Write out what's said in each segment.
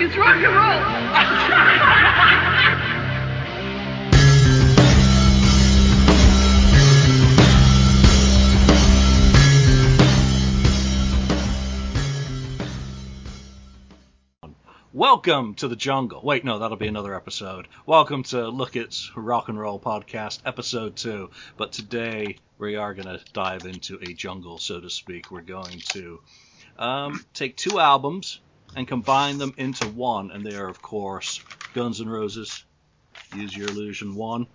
It's rock and roll. Welcome to the jungle. Wait, no, that'll be another episode. Welcome to Look It's Rock and Roll Podcast, episode two. But today we are going to dive into a jungle, so to speak. We're going to um, take two albums and combine them into one, and they are, of course, Guns N' Roses, Use Your Illusion 1,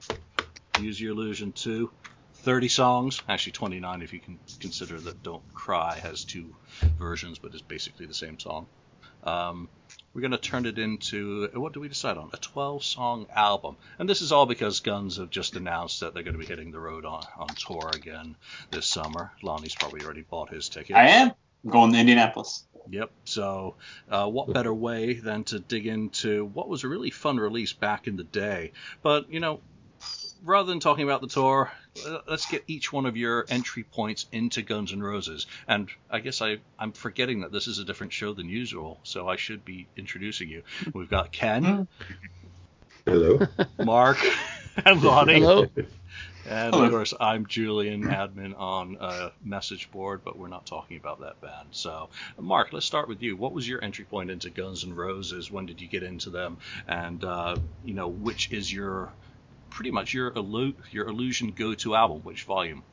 Use Your Illusion 2. 30 songs, actually 29 if you can consider that Don't Cry has two versions, but it's basically the same song. Um, we're going to turn it into what do we decide on? A 12 song album. And this is all because Guns have just announced that they're going to be hitting the road on, on tour again this summer. Lonnie's probably already bought his tickets. I am I'm going to Indianapolis. Yep. So, uh, what better way than to dig into what was a really fun release back in the day? But, you know, rather than talking about the tour, uh, let's get each one of your entry points into Guns N' Roses. And I guess I, I'm forgetting that this is a different show than usual, so I should be introducing you. We've got Ken. Hello. Mark. and Lonnie. Hello. And Hello. of course, I'm Julian, admin on a message board, but we're not talking about that band. So, Mark, let's start with you. What was your entry point into Guns N' Roses? When did you get into them? And uh, you know, which is your pretty much your illu- your illusion go-to album? Which volume?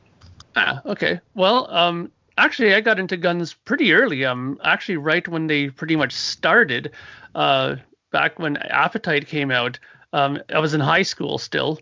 Ah, okay. Well, um, actually, I got into guns pretty early. Um, actually, right when they pretty much started, uh, back when Appetite came out. Um, I was in high school still,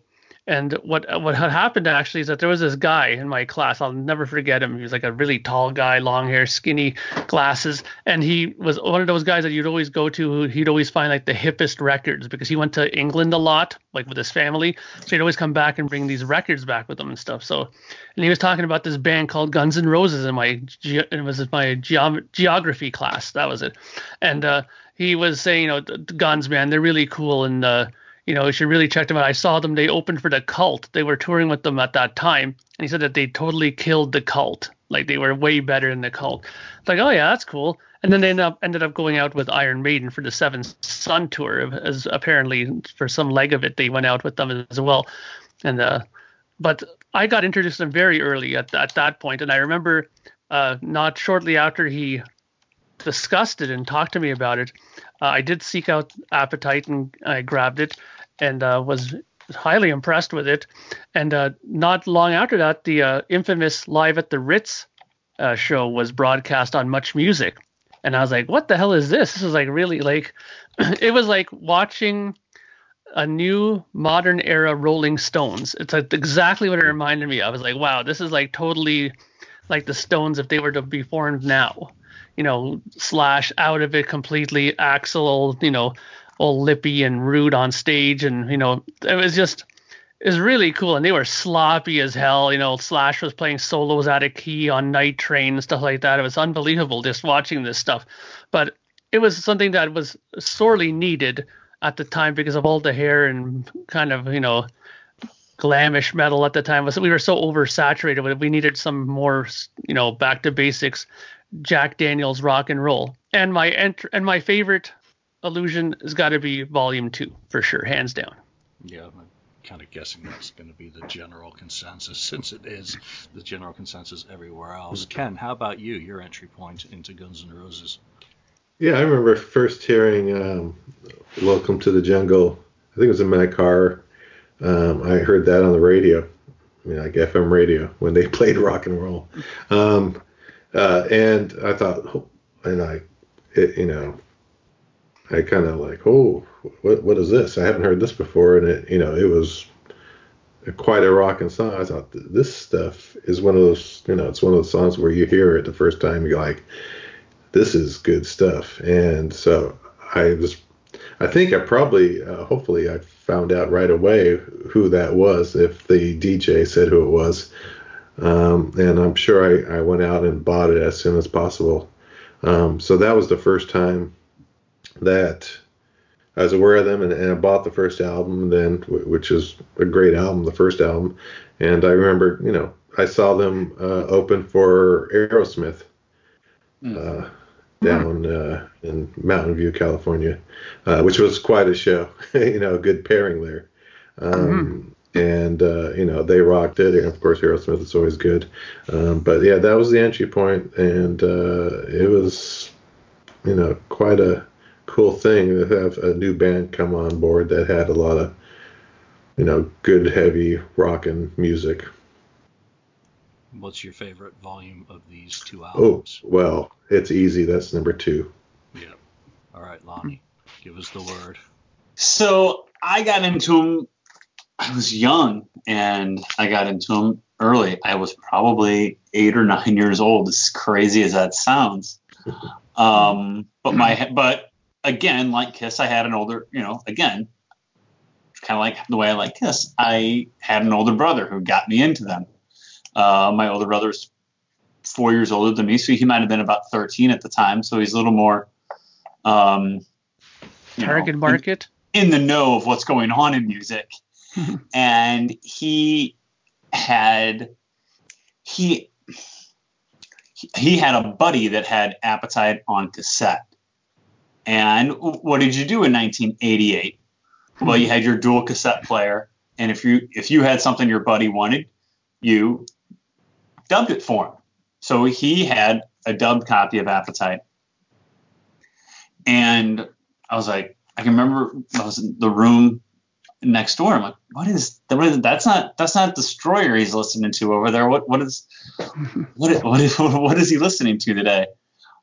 and what what had happened actually is that there was this guy in my class. I'll never forget him. He was like a really tall guy, long hair, skinny, glasses, and he was one of those guys that you'd always go to. Who he'd always find like the hippest records because he went to England a lot, like with his family. So he'd always come back and bring these records back with him and stuff. So, and he was talking about this band called Guns N' Roses in my it was my geom- geography class. That was it, and uh, he was saying, you know, Guns, man, they're really cool and. Uh, you know, you should really check them out. I saw them. They opened for the Cult. They were touring with them at that time, and he said that they totally killed the Cult. Like they were way better than the Cult. It's like, oh yeah, that's cool. And then they ended up, ended up going out with Iron Maiden for the Seventh Son tour. As apparently for some leg of it, they went out with them as well. And uh, but I got introduced to them very early at at that point, and I remember uh, not shortly after he discussed it and talked to me about it, uh, I did seek out Appetite and I grabbed it and uh, was highly impressed with it. And uh, not long after that, the uh, infamous Live at the Ritz uh, show was broadcast on Much Music. And I was like, what the hell is this? This is like really like, it was like watching a new modern era Rolling Stones. It's like exactly what it reminded me. of. I was like, wow, this is like totally like the Stones if they were to be formed now. You know, Slash out of it completely, Axl, you know, all lippy and rude on stage, and you know, it was just it was really cool. And they were sloppy as hell. You know, Slash was playing solos out of key on Night Train and stuff like that. It was unbelievable just watching this stuff. But it was something that was sorely needed at the time because of all the hair and kind of you know glamish metal at the time. So we were so oversaturated with it. We needed some more, you know, back to basics, Jack Daniels rock and roll. And my ent- and my favorite illusion has got to be Volume Two for sure, hands down. Yeah, I'm kind of guessing that's going to be the general consensus since it is the general consensus everywhere else. Ken, how about you? Your entry point into Guns N' Roses? Yeah, I remember first hearing um, "Welcome to the Jungle." I think it was in my car. Um, I heard that on the radio, I mean, like FM radio, when they played rock and roll. Um, uh, and I thought, and I, it, you know, I kind of like, oh, what what is this? I haven't heard this before, and it, you know, it was quite a rocking song. I thought this stuff is one of those, you know, it's one of those songs where you hear it the first time, you're like, this is good stuff. And so I was, I think I probably, uh, hopefully, I found out right away who that was if the DJ said who it was. Um, and I'm sure I, I went out and bought it as soon as possible. Um, so that was the first time that I was aware of them, and, and I bought the first album, then which is a great album, the first album. And I remember, you know, I saw them uh, open for Aerosmith. Uh, down uh, in Mountain View, California, uh, which was quite a show. you know, a good pairing there. Um, And uh, you know they rocked it, and of course Aerosmith is always good. Um, but yeah, that was the entry point, and uh, it was, you know, quite a cool thing to have a new band come on board that had a lot of, you know, good heavy rockin' music. What's your favorite volume of these two albums? Oh well, it's easy. That's number two. Yeah. All right, Lonnie, give us the word. So I got into them. I was young, and I got into them early. I was probably eight or nine years old. As crazy as that sounds, um, but my but again, like Kiss, I had an older. You know, again, kind of like the way I like Kiss. I had an older brother who got me into them. Uh, my older brother's four years older than me, so he might have been about 13 at the time. So he's a little more. Um, you know, Target market. in the know of what's going on in music. and he had he he had a buddy that had Appetite on cassette. And what did you do in 1988? Well, you hmm. had your dual cassette player, and if you if you had something your buddy wanted, you dubbed it for him. So he had a dubbed copy of Appetite. And I was like, I can remember I was in the room next door. I'm like, what is, what is that's not that's not Destroyer he's listening to over there. What what is what is, what is, what is he listening to today?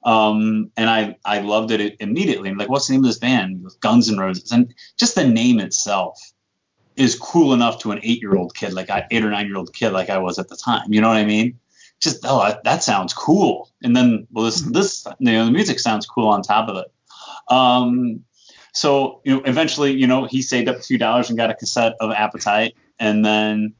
Um, and I I loved it immediately. I'm like, what's the name of this band? With Guns N' Roses, and just the name itself is cool enough to an eight year old kid, like I eight or nine year old kid, like I was at the time. You know what I mean? Just oh, that, that sounds cool. And then well, this this you know the music sounds cool on top of it. Um, so you know, eventually, you know, he saved up a few dollars and got a cassette of Appetite, and then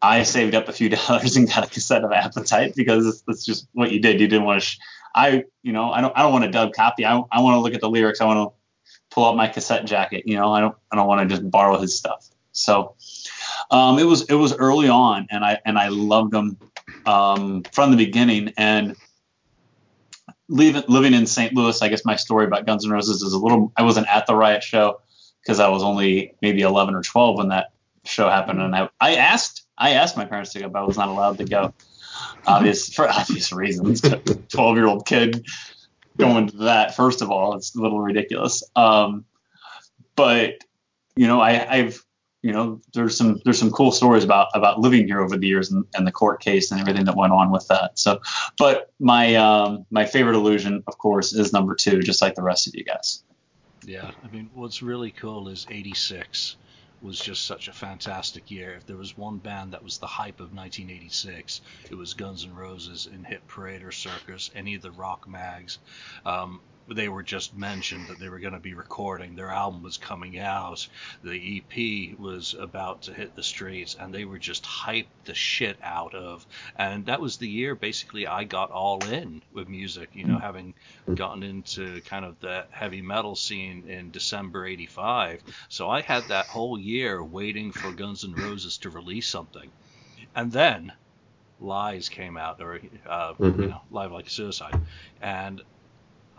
I saved up a few dollars and got a cassette of Appetite because that's just what you did. You didn't want to. Sh- I, you know, I don't, I don't want a dub copy. I, I want to look at the lyrics. I want to pull out my cassette jacket. You know, I don't, I don't want to just borrow his stuff. So, um, it was, it was early on, and I, and I loved them um, from the beginning. And living living in St. Louis, I guess my story about Guns N' Roses is a little. I wasn't at the Riot show because I was only maybe 11 or 12 when that show happened, and I I asked I asked my parents to go, but I was not allowed to go. Obvious for obvious reasons. 12 year old kid going to that. First of all, it's a little ridiculous. Um, but you know, I, I've you know, there's some there's some cool stories about about living here over the years and, and the court case and everything that went on with that. So, but my um, my favorite illusion, of course, is number two, just like the rest of you guys. Yeah, I mean, what's really cool is '86 was just such a fantastic year. If there was one band that was the hype of 1986, it was Guns N' Roses in Hit Parade or Circus, any of the rock mags. Um, they were just mentioned that they were going to be recording. Their album was coming out. The EP was about to hit the streets, and they were just hyped the shit out of. And that was the year basically I got all in with music, you know, having gotten into kind of the heavy metal scene in December 85. So I had that whole year waiting for Guns N' Roses to release something. And then Lies came out, or, uh, Mhm. you know, Live Like a Suicide. And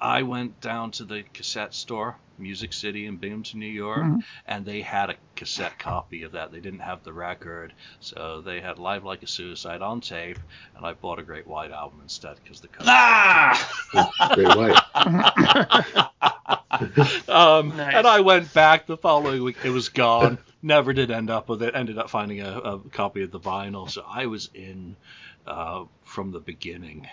I went down to the cassette store, Music City in Binghamton, New York, Mhm. and they had a cassette copy of that. They didn't have the record, so they had Live Like a Suicide on tape, and I bought a Great White album instead because the cover. Ah! Great White. um, Nice. And I went back the following week. It was gone. Never did end up with it. Ended up finding a, a copy of the vinyl. So I was in uh, from the beginning.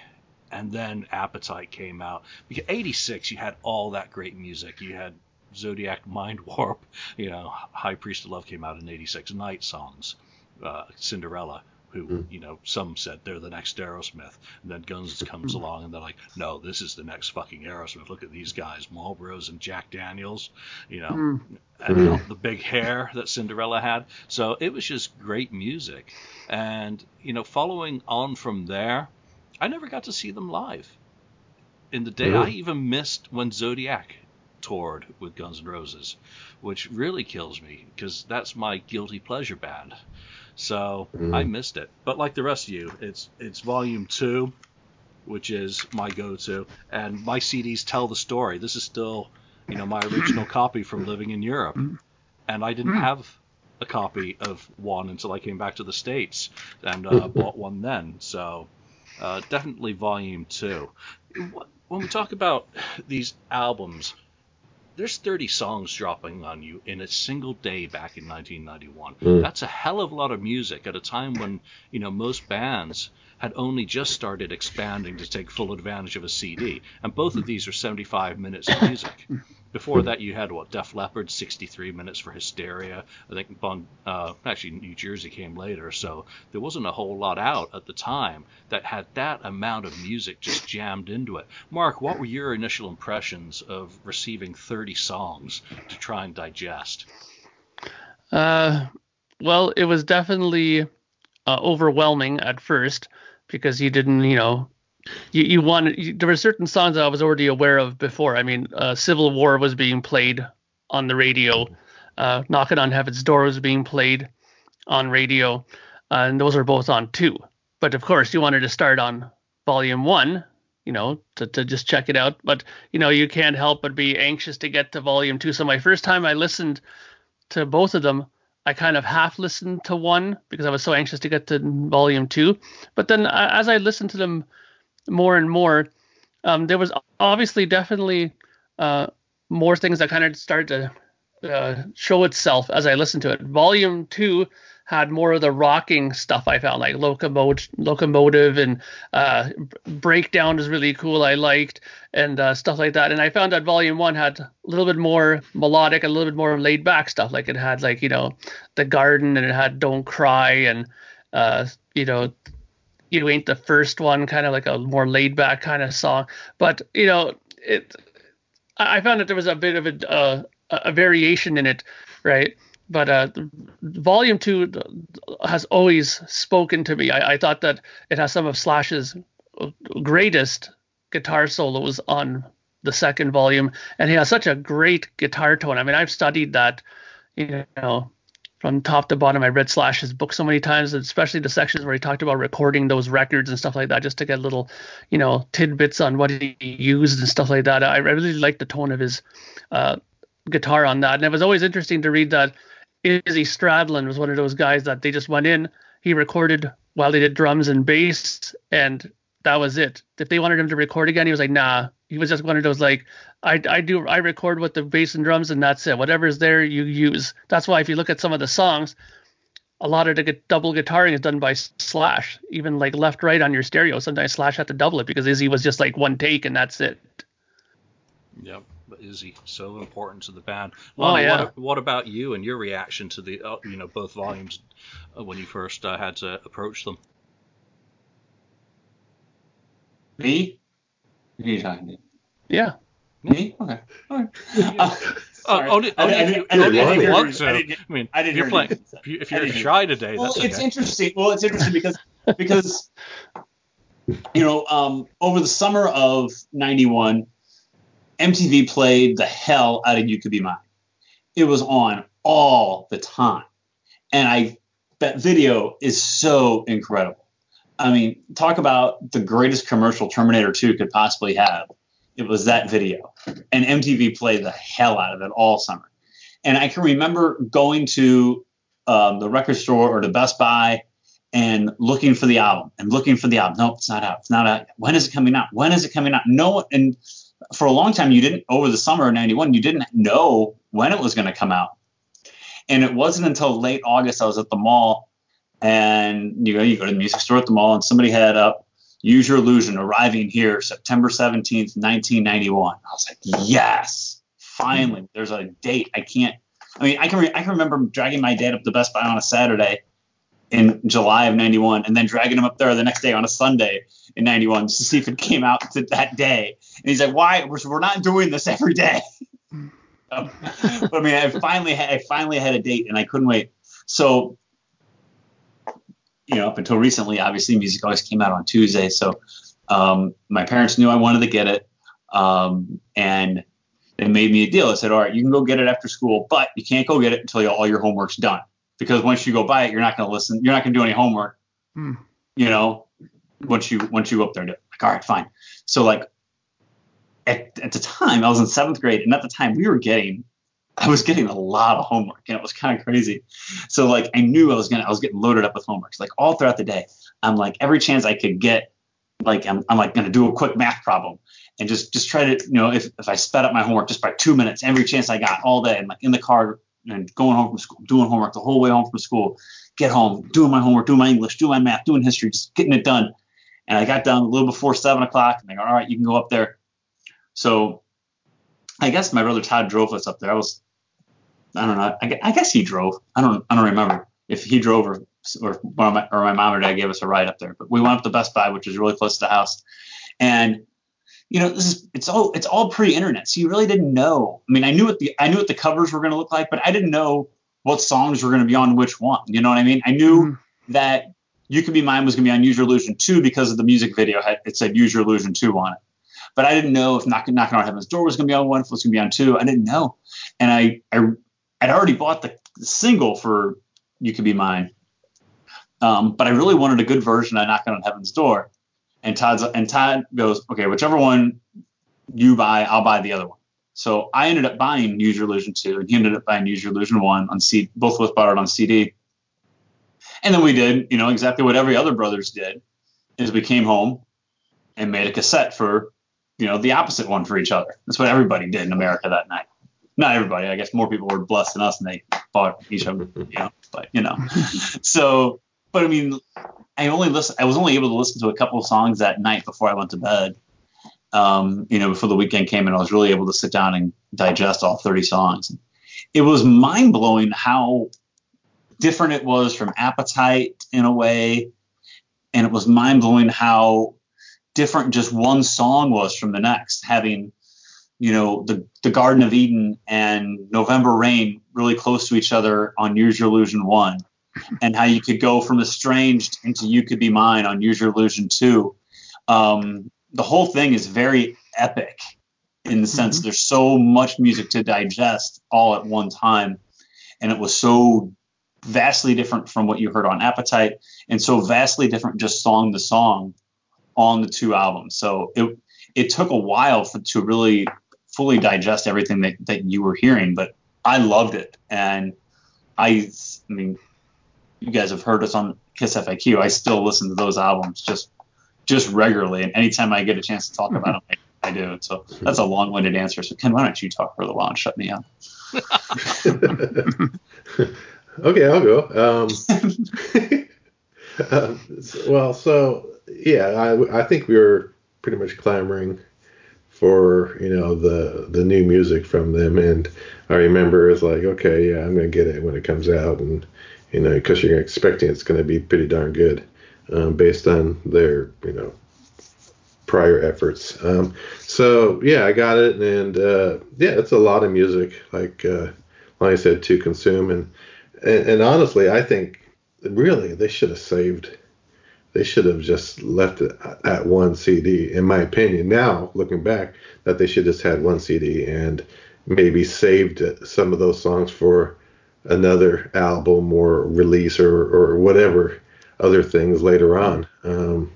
And then Appetite came out. Because 86, you had all that great music. You had Zodiac Mindwarp. You know, High Priest of Love came out in 86. Night Songs. Uh, Cinderella. Who, Mm. you know, some said they're the next Aerosmith. And then Guns comes along and they're like, no, this is the next fucking Aerosmith. Look at these guys, Marlboros and Jack Daniels, you know, Mm. and you know, the big hair that Cinderella had. So it was just great music. And, you know, following on from there, I never got to see them live. In the day, I even missed when Zodiac toured with Guns N' Roses, which really kills me because that's my guilty pleasure band. So Mm. I missed it. But like the rest of you, it's it's volume two. which is my go-to, and my CDs tell the story. This is still, you know, my original copy from living in Europe, and I didn't have a copy of one until I came back to the states and uh, bought one then. So uh, definitely volume two. When we talk about these albums, there's 30 songs dropping on you in a single day back in 1991. Mm. That's a hell of a lot of music at a time when you know most bands had only just started expanding to take full advantage of a CD, and both of these are 75 minutes of music. Before that, you had what Def Leppard, 63 minutes for Hysteria. I think Bon, uh, actually New Jersey came later, so there wasn't a whole lot out at the time that had that amount of music just jammed into it. Mark, what were your initial impressions of receiving 30 songs to try and digest? Uh, well, it was definitely uh, overwhelming at first because you didn't, you know, you, you wanted. You, there were certain songs I was already aware of before. I mean, uh, Civil War was being played on the radio. Uh, Knocking on Heaven's Door was being played on radio, uh, and those are both on two. But of course, you wanted to start on Volume One, you know, to, to just check it out. But you know, you can't help but be anxious to get to Volume Two. So my first time I listened to both of them, I kind of half listened to one because I was so anxious to get to volume two. But then uh, as I listened to them more and more, um, there was obviously definitely uh, more things that kind of started to uh, show itself as I listened to it. Volume two had more of the rocking stuff I found, like locomotive, locomotive and uh, breakdown is really cool. I liked and uh, stuff like that. And I found that volume one had a little bit more melodic, a little bit more laid back stuff. Like it had like you know the garden and it had don't cry and uh, you know you ain't the first one, kind of like a more laid back kind of song. But you know it. I found that there was a bit of a uh, a variation in it, right? but uh, volume two has always spoken to me. I, I, thought that it has some of Slash's greatest guitar solos on the second volume, and he has such a great guitar tone. I mean, I've studied that, you know, from top to bottom. I read Slash's book so many times, especially the sections where he talked about recording those records and stuff like that, just to get little, you know, tidbits on what he used and stuff like that. I really like the tone of his uh, guitar on that, and it was always interesting to read that Izzy Stradlin was one of those guys that they just went in, he recorded while they did drums and bass, and that was it. If they wanted him to record again, he was like, nah. He was just one of those like, I, I do I record with the bass and drums and that's it. Whatever's there, you use. That's why if you look at some of the songs, a lot of the double guitaring is done by Slash. Even like left right on your stereo, sometimes Slash had to double it because Izzy was just like one take and that's it. Yep. But Izzy so important to the band. Oh yeah. What, what, about you and your reaction to the uh, you know both volumes uh, when you first uh, had to approach them? Me? Who are you talking to? Yeah. Me? Okay. All right. Uh, Oh, only, only I, if you, I, only if you want to. I, I mean, I didn't if you're playing, if, you, if you're shy today, well, that's it's okay. interesting. Well, it's interesting because because you know um, over the summer of '91, MTV played the hell out of You Could Be Mine. It was on all the time. And I that video is so incredible. I mean, talk about the greatest commercial Terminator 2 could possibly have. It was that video. And MTV played the hell out of it all summer. And I can remember going to um, the record store or the Best Buy and looking for the album and looking for the album. No, it's not out. It's not out. When is it coming out? When is it coming out? No and for a long time you didn't over the summer of 91 you didn't know when it was going to come out and it wasn't until late august i was at the mall and you know you go to the music store at the mall and somebody had up use your illusion arriving here september 17th 1991 i was like yes finally there's a date i can't i mean i can re- i can remember dragging my dad up to best buy on a saturday in July of 91 and then dragging him up there the next day on a Sunday in 91 just to see if it came out to that day. And he's like, why? We're, not doing this every day. but I mean, I finally had, I finally had a date and I couldn't wait. So, you know, up until recently, obviously music always came out on Tuesday. So, um, my parents knew I wanted to get it. Um, and they made me a deal. They said, all right, you can go get it after school, but you can't go get it until all your homework's done because once you go buy it, you're not going to listen. You're not going to do any homework. Hmm. You know, once you once you go up there, like all right, fine. So like at, at the time, I was in seventh grade, and at the time we were getting I was getting a lot of homework and it was kind of crazy. So like I knew I was gonna I was getting loaded up with homework. Like all throughout the day. I'm like every chance I could get, like I'm, I'm like gonna do a quick math problem and just just try to you know if, if I sped up my homework just by two minutes every chance I got all day and like in the car and going home from school doing homework the whole way home from school get home doing my homework doing my English doing my math doing history just getting it done and I got done a little before seven o'clock and they go all right you can go up there so I guess my brother Todd drove us up there I was I don't know I, I guess he drove I don't I don't remember if he drove or or my, or my mom or dad gave us a ride up there. But we went up to Best Buy, which is really close to the house, and you know this is it's all it's all pre-internet, so you really didn't know. I mean, I knew what the I knew what the covers were going to look like, but I didn't know what songs were going to be on which one. You know what I mean? I knew mm-hmm. that "You Could Be Mine" was going to be on "Use Your Illusion 2" because of the music video. It said "Use Your Illusion 2" on it. But I didn't know if Knocking, Knocking on Heaven's Door was going to be on one, if it was going to be on two. I didn't know, and I, I I'd already bought the, single for "You Could Be Mine," Um, but I really wanted a good version of Knocking on Heaven's Door. And Todd's and Todd goes, okay, whichever one you buy, I'll buy the other one. So I ended up buying Use Your Illusion 2, and he ended up buying Use Your Illusion 1 on C. Both of us bought it on CD. And then we did, you know, exactly what every other brothers did, is we came home and made a cassette for, you know, the opposite one for each other. That's what everybody did in America that night. Not everybody, I guess more people were blessed than us, and they bought each other, you know. But you know, so but I mean, I only listen. I was only able to listen to a couple of songs that night before I went to bed. Um, you know, before the weekend came, and I was really able to sit down and digest all 30 songs. It was mind blowing how different it was from Appetite in a way, and it was mind blowing how different just one song was from the next. Having you know the the Garden of Eden and November Rain really close to each other on Use Your Illusion one and how you could go from estranged into you could be mine on use your illusion 2 um, the whole thing is very epic in the sense mm-hmm. there's so much music to digest all at one time and it was so vastly different from what you heard on appetite and so vastly different just song to song on the two albums so it it took a while for, to really fully digest everything that, that you were hearing but i loved it and i i mean you guys have heard us on Kiss FAQ. I still listen to those albums just just regularly, and anytime I get a chance to talk about them, I, I do. So that's a long-winded answer. So Ken, why don't you talk for a little while and shut me up? okay, I'll go. Um, uh, well, so yeah, I, I think we were pretty much clamoring for you know the the new music from them, and I remember it's like, okay, yeah, I'm gonna get it when it comes out, and you know, because you're expecting it's to be pretty darn good um, based on their, you know, prior efforts. Um, so yeah, I got it, and uh, yeah, it's a lot of music, like uh, like I said, to consume, and, and and honestly, I think really they should have saved. They should have just left it at one CD, in my opinion. Now, looking back, that they should just had one CD and maybe saved some of those songs for another album or release or, or whatever other things later on. Um,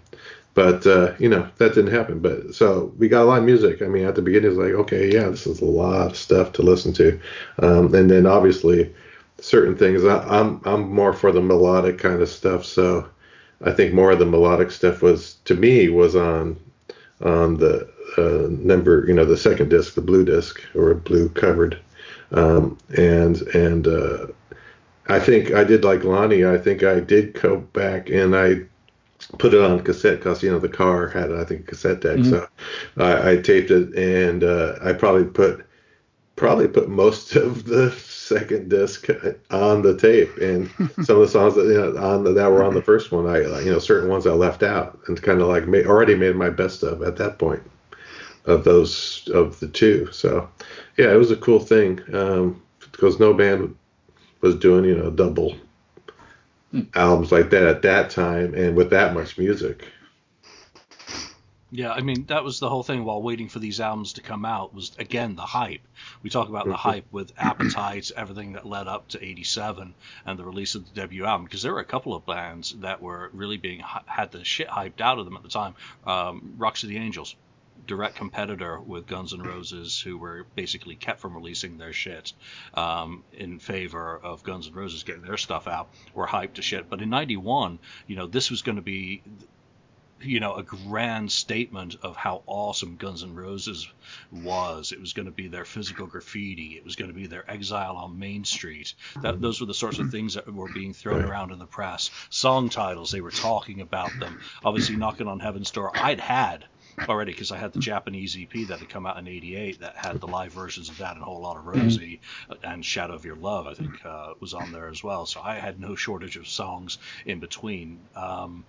but uh, you know that didn't happen. But so we got a lot of music. I mean, at the beginning, it's like, okay, yeah, this is a lot of stuff to listen to, um, and then obviously certain things. I, I'm I'm more for the melodic kind of stuff. So I think more of the melodic stuff was to me was on on the uh, number, you know, the second disc, the blue disc or blue covered um, and and uh, I think I did like Lonnie. I think I did go back and I put it on cassette because you know the car had I think a cassette deck, mm-hmm. so I, I, taped it and uh, I probably put probably put most of the second disc on the tape and some of the songs that you know on the, that were on the first one I you know certain ones I left out and kind of like made, already made my best of at that point of those of the two so yeah, it was a cool thing um, because no band was doing you know double hmm. albums like that at that time and with that much music. Yeah, I mean that was the whole thing while waiting for these albums to come out was again the hype. We talk about the hype with Appetites, everything that led up to '87 and the release of the debut album because there were a couple of bands that were really being had the shit hyped out of them at the time. Um, Rock City Angels, direct competitor with Guns N' Roses, who were basically kept from releasing their shit um, in favor of Guns N' Roses getting their stuff out, were hyped to shit. But in '91, you know, this was going to be you know, a grand statement of how awesome Guns N' Roses was. It was going to be their physical graffiti. It was going to be their exile on Main Street. That those were the sorts of things that were being thrown around in the press. Song titles, they were talking about them. Obviously, knocking on Heaven's Door, I'd had already because I had the Japanese EP that had come out in '88 that had the live versions of that and a whole lot of Rosie and Shadow of Your Love. I think uh, was on there as well. So I had no shortage of songs in between. Um,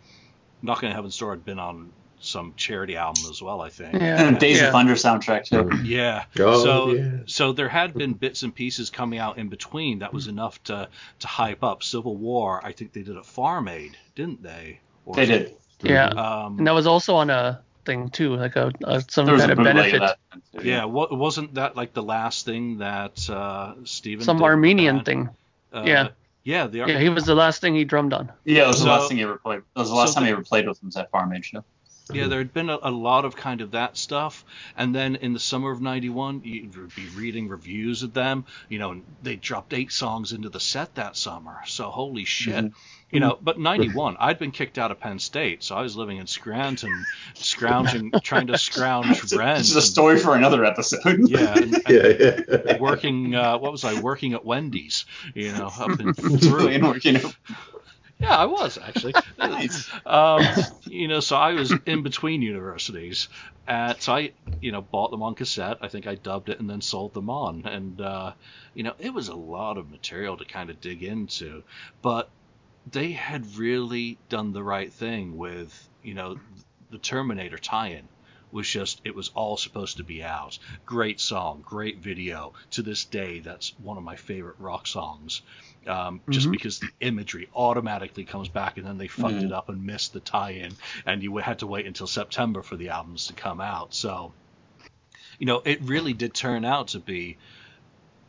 Knocking on Heaven's Door had been on some charity album as well, I think. Yeah. And Days Yeah. of Thunder soundtrack too. Yeah. Oh, so yeah. so there had been bits and pieces coming out in between that was enough to to hype up Civil War. I think they did a Farm Aid, didn't they? Or They did. Yeah. Um, And that was also on a thing too, like a, a some kind a of benefit, too, yeah, wa- wasn't that like the last thing that uh, Steven some did Armenian thing. Uh, yeah. Yeah, the Ar- Yeah, he was the last thing he drummed on. Yeah, it was So- the last thing he ever played. That was the last so time the- he ever played with them was at Farm Aid show. Yeah, there had been a, a lot of kind of that stuff, and then in the summer of '91, you'd be reading reviews of them. You know, they dropped eight songs into the set that summer. So holy shit, Mhm. you know. But '91, I'd been kicked out of Penn State, so I was living in Scranton, scrounging, trying to scrounge rent. this is a story for another episode. Yeah, and, and Yeah, yeah. working. Uh, what was I working at Wendy's? You know, up in through. and working. Yeah, I was actually. Nice. Um, you know, so I was in between universities, and so I, you know, bought them on cassette. I think I dubbed it and then sold them on, and uh, you know, it was a lot of material to kind of dig into, but they had really done the right thing with, you know, the Terminator tie-in was just it was all supposed to be out. Great song, great video. To this day, that's one of my favorite rock songs. Um, just Mhm. because the imagery automatically comes back, and then they fucked Mhm. it up and missed the tie-in, and you had to wait until September for the albums to come out. So, you know, it really did turn out to be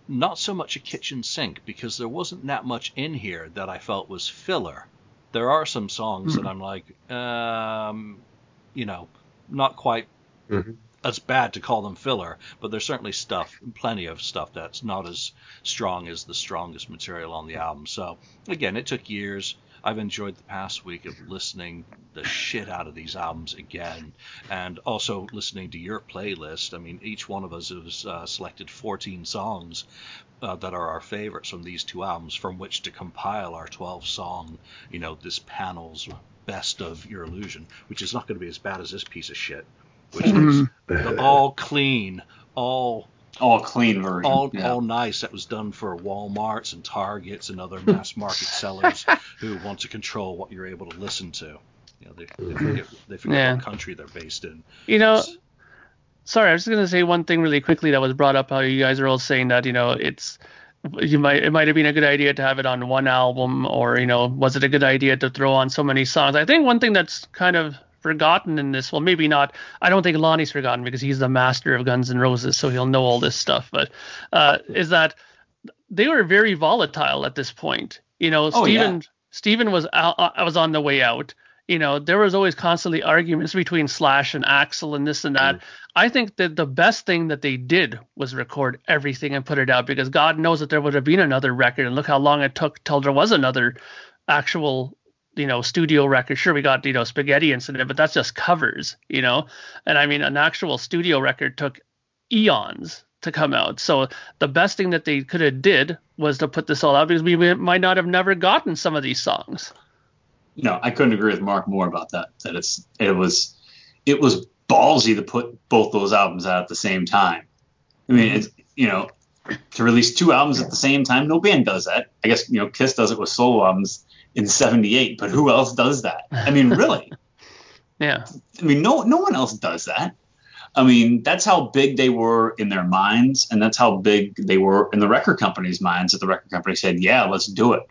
not so much a kitchen sink because there wasn't that much in here that I felt was filler. There are some songs that I'm like, um, you know, not quite Mhm. as bad to call them filler, but there's certainly stuff, plenty of stuff that's not as strong as the strongest material on the album. So again, it took years. I've enjoyed the past week of listening the shit out of these albums again, and also listening to your playlist. I mean, each one of us has uh, selected 14 songs uh, that are our favorites from these two albums, from which to compile our 12 song, you know, this panel's best of Your Illusion, which is not going to be as bad as this piece of shit, which is mm-hmm. the all clean, all All clean version. all yeah. all nice. That was done for WalMarts and Targets and other mass market sellers who want to control what you're able to listen to. You know, they, they mm-hmm. forget, they forget Yeah. what country they're based in. You know, sorry, I was just gonna say one thing really quickly that was brought up. How you guys are all saying that you know it's you might it might have been a good idea to have it on one album, or you know, was it a good idea to throw on so many songs? I think one thing that's kind of forgotten in this, well, maybe not. I don't think Lonnie's forgotten because he's the master of Guns N' Roses, so he'll know all this stuff. But uh, is that they were very volatile at this point. You know, Oh, yeah. Steven Steven was out, uh, was on the way out. You know, there was always constantly arguments between Slash and Axl and this and that. I think that the best thing that they did was record everything and put it out because God knows that there would have been another record and look how long it took till there was another actual you know studio record sure we got you know spaghetti incident but that's just covers you know and i mean an actual studio record took eons to come out so the best thing that they could have did was to put this all out because we might not have never gotten some of these songs No, I couldn't agree with Mark more about that. That it's it was it was ballsy to put both those albums out at the same time. I mean, it's you know to release two albums at the same time. No band does that. I guess you know Kiss does it with solo albums in '78, but who else does that? I mean, really? yeah I mean, no no one else does that. I mean, that's how big they were in their minds, and that's how big they were in the record company's minds. That the record company said, "Yeah, let's do it."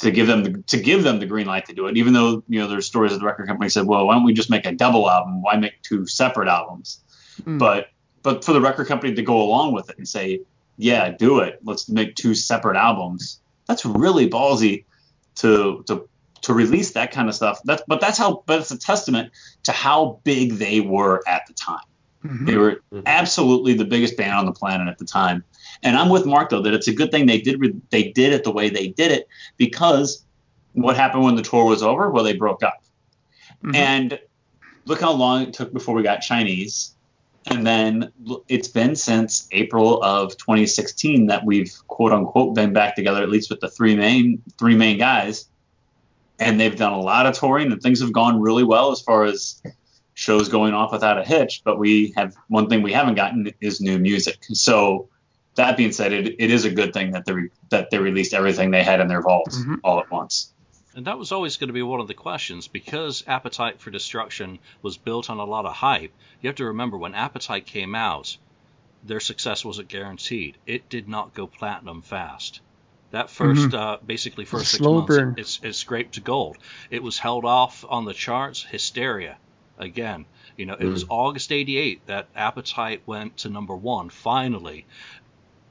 to give them the, to give them the green light to do it. Even though you know there's stories of the record company said, well, why don't we just make a double album? Why make two separate albums? Mm. But but for the record company to go along with it and say, yeah, do it. Let's make two separate albums. That's really ballsy to to to release that kind of stuff. That's but that's how but it's a testament to how big they were at the time. Mhm. They were Mhm. absolutely the biggest band on the planet at the time. And I'm with Mark though that it's a good thing they did re- they did it the way they did it because what happened when the tour was over? Well, they broke up. Mhm. And look how long it took before we got Chinese. And then it's been since April of 2016 that we've quote unquote been back together, at least with the three main three main guys. And they've done a lot of touring, and things have gone really well as far as shows going off without a hitch. But we have one thing we haven't gotten is new music. So that being said, it, it is a good thing that they re- that they released everything they had in their vaults Mhm. all at once. And that was always going to be one of the questions because Appetite for Destruction was built on a lot of hype. You have to remember when Appetite came out, their success wasn't guaranteed. It did not go platinum fast. That 1st uh, basically first six months, burn. It, it's, it scraped to gold. It was held off on the charts. Hysteria, again. You know, it was August '88 that Appetite went to number one finally,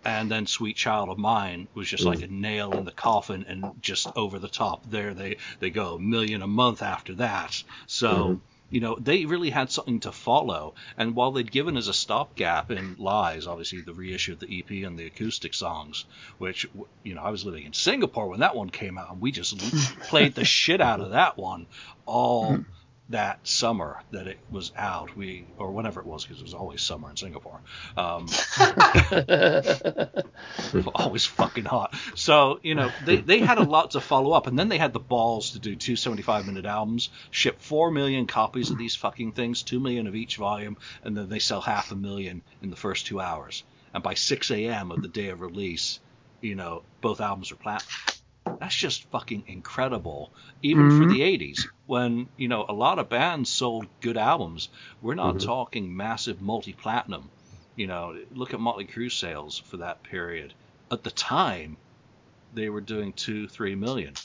and then Sweet Child O' Mine was just like a nail in the coffin and just over the top. There they they go, a million a month after that. So. Mhm. You know, they really had something to follow. And while they'd given us a stopgap in Lies, obviously the reissue of the EP and the acoustic songs, which, you know, I was living in Singapore when that one came out, and we just played the shit out of that one all that summer that it was out. We, or whenever it was, because it was always summer in Singapore. Um, always fucking hot. So, you know, they, they had a lot to follow up. And then they had the balls to do two 75 minute albums, ship 4 million copies of these fucking things, 2 million of each volume, and then they sell half a million in the first two hours. And by 6 a.m. of the day of release, you know, both albums are platinum. That's just fucking incredible. Even for Mhm. the 80s, when, you know, a lot of bands sold good albums, we're not Mhm. talking massive multi platinum. You know, look at Motley Crue sales for that period. At the time, they were doing two, three million.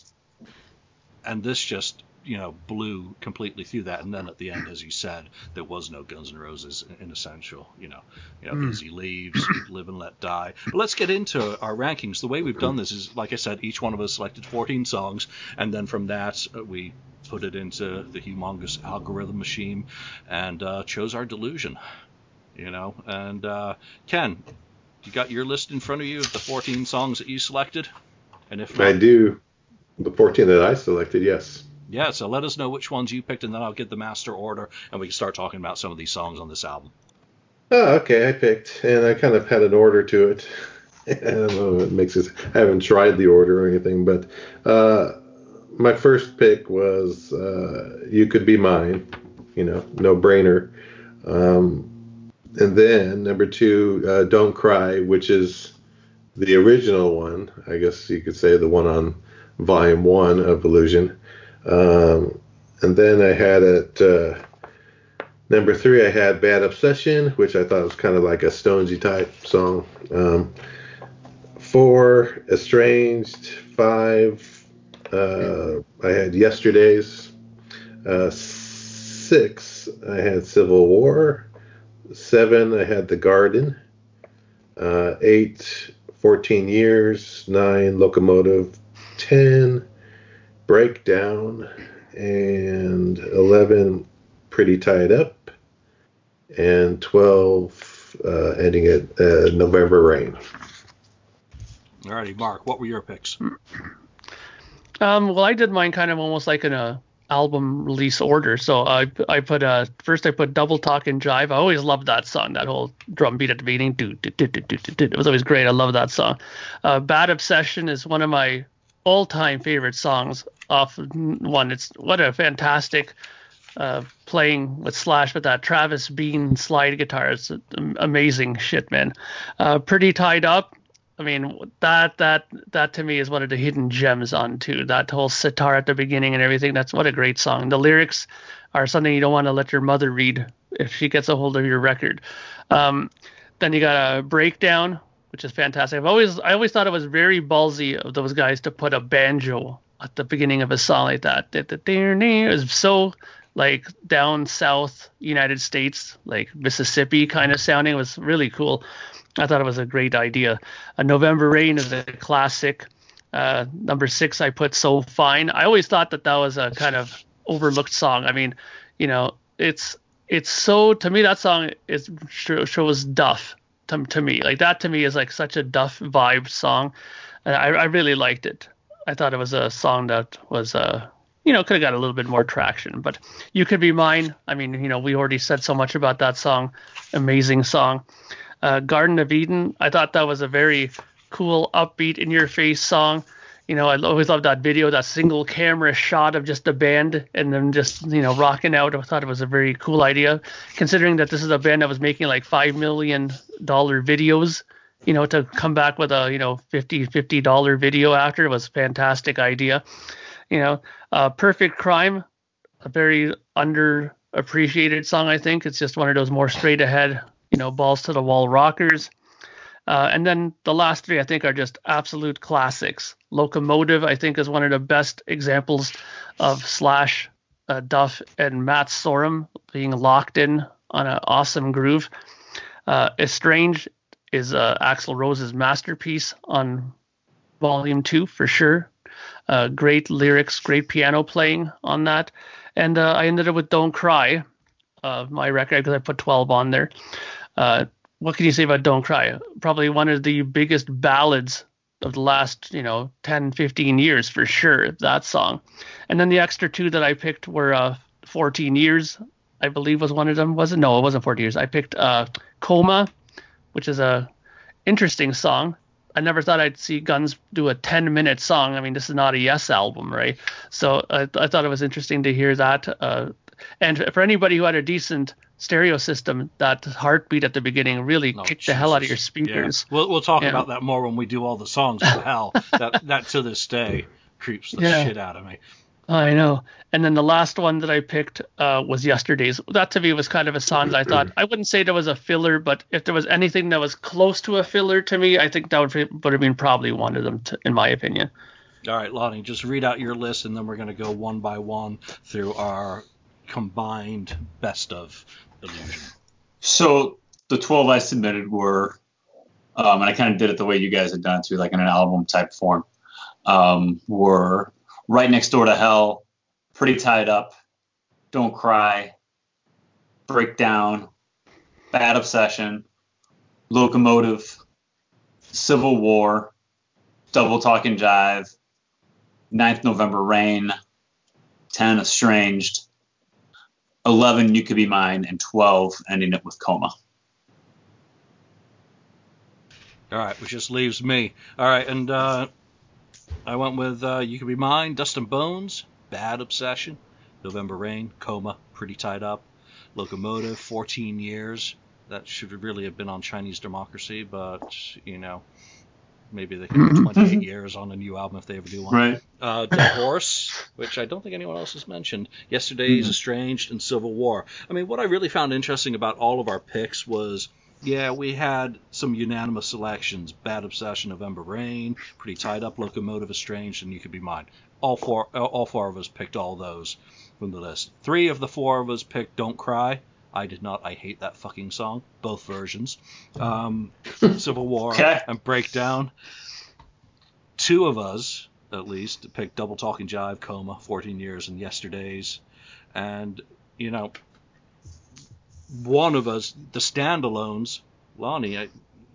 And this just, you know, blew completely through that. And then at the end, as you said, there was no Guns N' Roses in Essential. You know, you know, Mm. Busy Leaves, Live and Let Die. But let's get into our rankings. The way we've done this is, like I said, each one of us selected 14 songs, and then from that uh, we put it into the humongous algorithm machine and uh, chose our delusion. You know, and uh, Ken, you got your list in front of you of the 14 songs that you selected? And if I do. The 14 that I selected, yes. Yeah, so let us know which ones you picked, and then I'll get the master order, and we can start talking about some of these songs on this album. Oh, okay. I picked, and I kind of had an order to it. I don't know. It makes it. I haven't tried the order or anything, but uh, my first pick was uh, "You Could Be Mine." You know, no brainer. Um, and then number two, uh, "Don't Cry," which is the original one. I guess you could say the one on volume one of Illusion. Um, and then I had it. Uh, Number three, I had Bad Obsession, which I thought was kind of like a Stonesy type song. Um, four, Estranged. Five, uh, I had Yesterdays. Uh, six, I had Civil War. Seven, I had The Garden. Uh, eight, 14 Years. Nine, Locomotive. Ten, Breakdown. And 11, Pretty Tied Up. And 12, uh, ending at uh, November Rain. Alrighty, Mark, what were your picks? Um, well, I did mine kind of almost like in a album release order. So I I put uh first I put Double Talkin' Jive. I always loved that song. That whole drum beat at the beginning. Do, do, do, do, do, do, do. It was always great. I love that song. Uh, Bad Obsession is one of my all-time favorite songs off one. It's what a fantastic uh, playing with Slash with that Travis Bean slide guitar. It's amazing shit, man. Uh, Pretty Tied Up. I mean, that that that to me is one of the hidden gems on too. That whole sitar at the beginning and everything. That's what a great song. The lyrics are something you don't want to let your mother read if she gets a hold of your record. Um, then you got a breakdown, which is fantastic. I've always I always thought it was very ballsy of those guys to put a banjo at the beginning of a song like that. That the so like down south United States, like Mississippi kind of sounding. It was really cool. I thought it was a great idea. A November Rain is a classic. Uh, number six, I put So Fine. I always thought that that was a kind of overlooked song. I mean, you know, it's it's so to me that song is shows Duff to, to me. Like that to me is like such a Duff vibe song. And I, I really liked it. I thought it was a song that was uh you know could have got a little bit more traction. But you could be mine. I mean, you know, we already said so much about that song. Amazing song. Uh, Garden of Eden. I thought that was a very cool, upbeat, in your face song you know, I always loved that video, that single camera shot of just a band and then just, you know, rocking out. I thought it was a very cool idea, considering that this is a band that was making like $5 million videos, you know, to come back with a, you know, 50 $50 video after it was a fantastic idea. You know, uh, Perfect Crime, a very underappreciated song, I think. It's just one of those more straight ahead, you know, balls to the wall rockers. Uh, and then the last three, I think, are just absolute classics. Locomotive, I think, is one of the best examples of Slash, uh, Duff, and Matt Sorum being locked in on an awesome groove. Uh, is uh, Axl Rose's masterpiece on Volume 2 for sure. Uh, great lyrics, great piano playing on that. And uh, I ended up with Don't Cry, uh, my record, because I put 12 on there. Uh, what can you say about Don't Cry? Probably one of the biggest ballads of the last, you know, 10, 15 years for sure, that song. And then the extra two that I picked were uh, 14 Years, I believe was one of them. Was it? No, it wasn't 14 Years. I picked uh, Coma, which is a interesting song. I never thought I'd see Guns do a 10 minute song. I mean, this is not a Yes album, right? So I, I thought it was interesting to hear that. Uh, and for anybody who had a decent stereo system, that heartbeat at the beginning really oh, kicked Jesus. the hell out of your speakers. Yeah. We'll we'll talk yeah. about that more when we do all the songs. But hell, that that to this day creeps the yeah. shit out of me. I know. And then the last one that I picked uh, was Yesterday's. That to me was kind of a song that I thought I wouldn't say there was a filler, but if there was anything that was close to a filler to me, I think that would, would have been probably one of them, to, in my opinion. All right, Lonnie, just read out your list, and then we're going to go one by one through our combined best of illusion. So the 12 I submitted were, um, and I kind of did it the way you guys had done it too, like in an album type form, um, were Right Next Door to Hell, Pretty Tied Up, Don't Cry, Breakdown, Bad Obsession, Locomotive, Civil War, Double Talking Jive, 9th November Rain, 10 Estranged, 11 you could be mine and 12 ending it with coma. All right which just leaves me. All right and uh, i went with uh, you could be mine dust and bones bad obsession november rain coma pretty tied up locomotive 14 years that should really have been on chinese democracy but you know Maybe they can do 28 years on a new album if they ever do one. Right. Uh, Dead Horse, which I don't think anyone else has mentioned. Yesterday's mm-hmm. Estranged and Civil War. I mean, what I really found interesting about all of our picks was. Yeah, we had some unanimous selections. Bad Obsession, November Rain, Pretty Tied Up, Locomotive, Estranged, and You Could Be Mine. All four, all four of us picked all those from the list. Three of the four of us picked Don't Cry. I did not. I hate that fucking song. Both versions. Um, Civil War okay. and Breakdown. Two of us, at least, picked Double Talking Jive, Coma, 14 Years, and Yesterdays. And, you know, one of us, the standalones, Lonnie, I,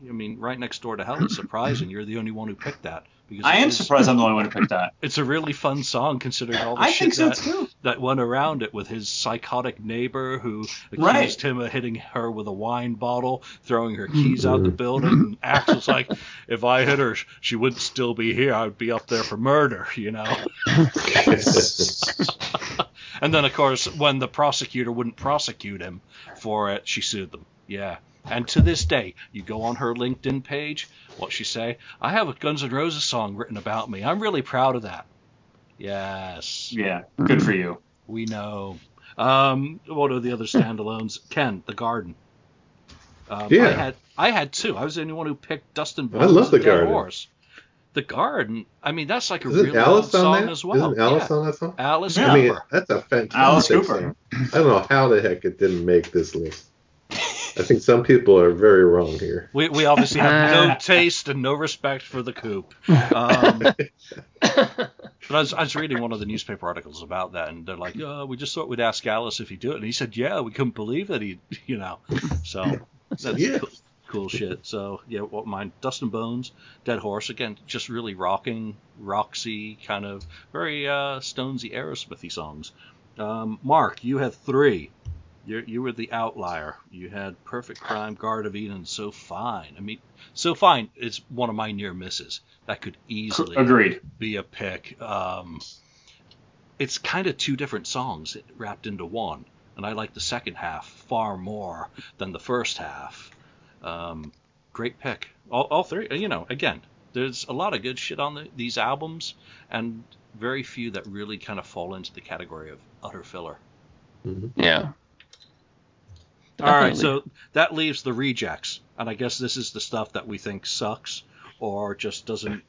I mean, right next door to hell is surprising. You're the only one who picked that. Because I am surprised I'm the only one who picked that. It's a really fun song considering all the I shit so that, too. that went around it with his psychotic neighbor who accused right. him of hitting her with a wine bottle, throwing her keys out the building. And Axl's like, if I hit her, she wouldn't still be here. I would be up there for murder, you know. and then, of course, when the prosecutor wouldn't prosecute him for it, she sued them. Yeah. And to this day, you go on her LinkedIn page, what she say? I have a Guns N' Roses song written about me. I'm really proud of that. Yes. Yeah, good for you. We know. Um, what are the other standalones? Ken, The Garden. Um, yeah. I had I had two. I was the only one who picked Dustin Bones I love the Garden. Horse. The Garden. I mean, that's like a Isn't really Alice good song that? as well. Isn't Alice yeah. on that song? Alice Yeah. I mean, that's a fantastic Alice Cooper. song. I don't know how the heck it didn't make this list. I think some people are very wrong here. We, we obviously have no taste and no respect for the coop. Um, but I was, I was reading one of the newspaper articles about that, and they're like, oh, we just thought we'd ask Alice if he'd do it. And he said, yeah, we couldn't believe that he, you know. So that's Yeah. cool, cool shit. So, yeah, what mine? Dust and Bones, Dead Horse, again, just really rocking, Roxy, kind of very uh, Stonesy, Aerosmithy songs. Um, Mark, you had three. You you were the outlier. You had Perfect Crime, Guard of Eden, So Fine. I mean, So Fine is one of my near misses. That could easily Agreed. be a pick. Um, it's kind of two different songs wrapped into one, and I like the second half far more than the first half. Um, great pick. All, all three. You know, again, there's a lot of good shit on the, these albums, and very few that really kind of fall into the category of utter filler. Yeah. All right, Definitely. so that leaves the rejects, and I guess this is the stuff that we think sucks or just doesn't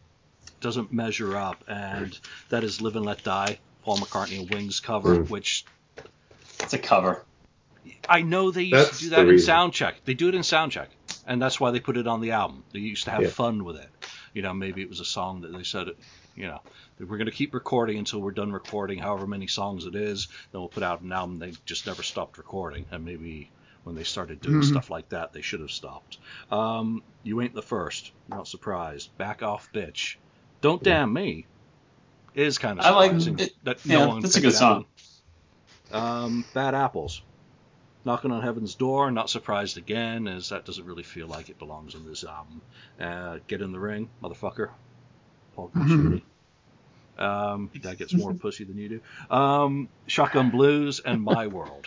doesn't measure up, and that is "Live and Let Die," Paul McCartney and Wings cover, Mm. which It's a cover. I know they used That's to do that in reason. Soundcheck. They do it in Soundcheck, and that's why they put it on the album. They used to have Yeah. fun with it. You know, maybe it was a song that they said, you know, that we're going to keep recording until we're done recording, however many songs it is. Then we'll put out an album. They just never stopped recording, and maybe when they started doing Mhm. stuff like that, they should have stopped. Um, you ain't the first. Not surprised. Back off, bitch. Don't damn me. Is kind of I like it. that Yeah, no one that's a good song. Um, Bad Apples. Knocking on Heaven's Door, not surprised again, as that doesn't really feel like it belongs on this album. Uh, Get in the Ring, motherfucker. Paul Conchini. Um, that gets more pussy than you do. Um, Shotgun Blues and My World.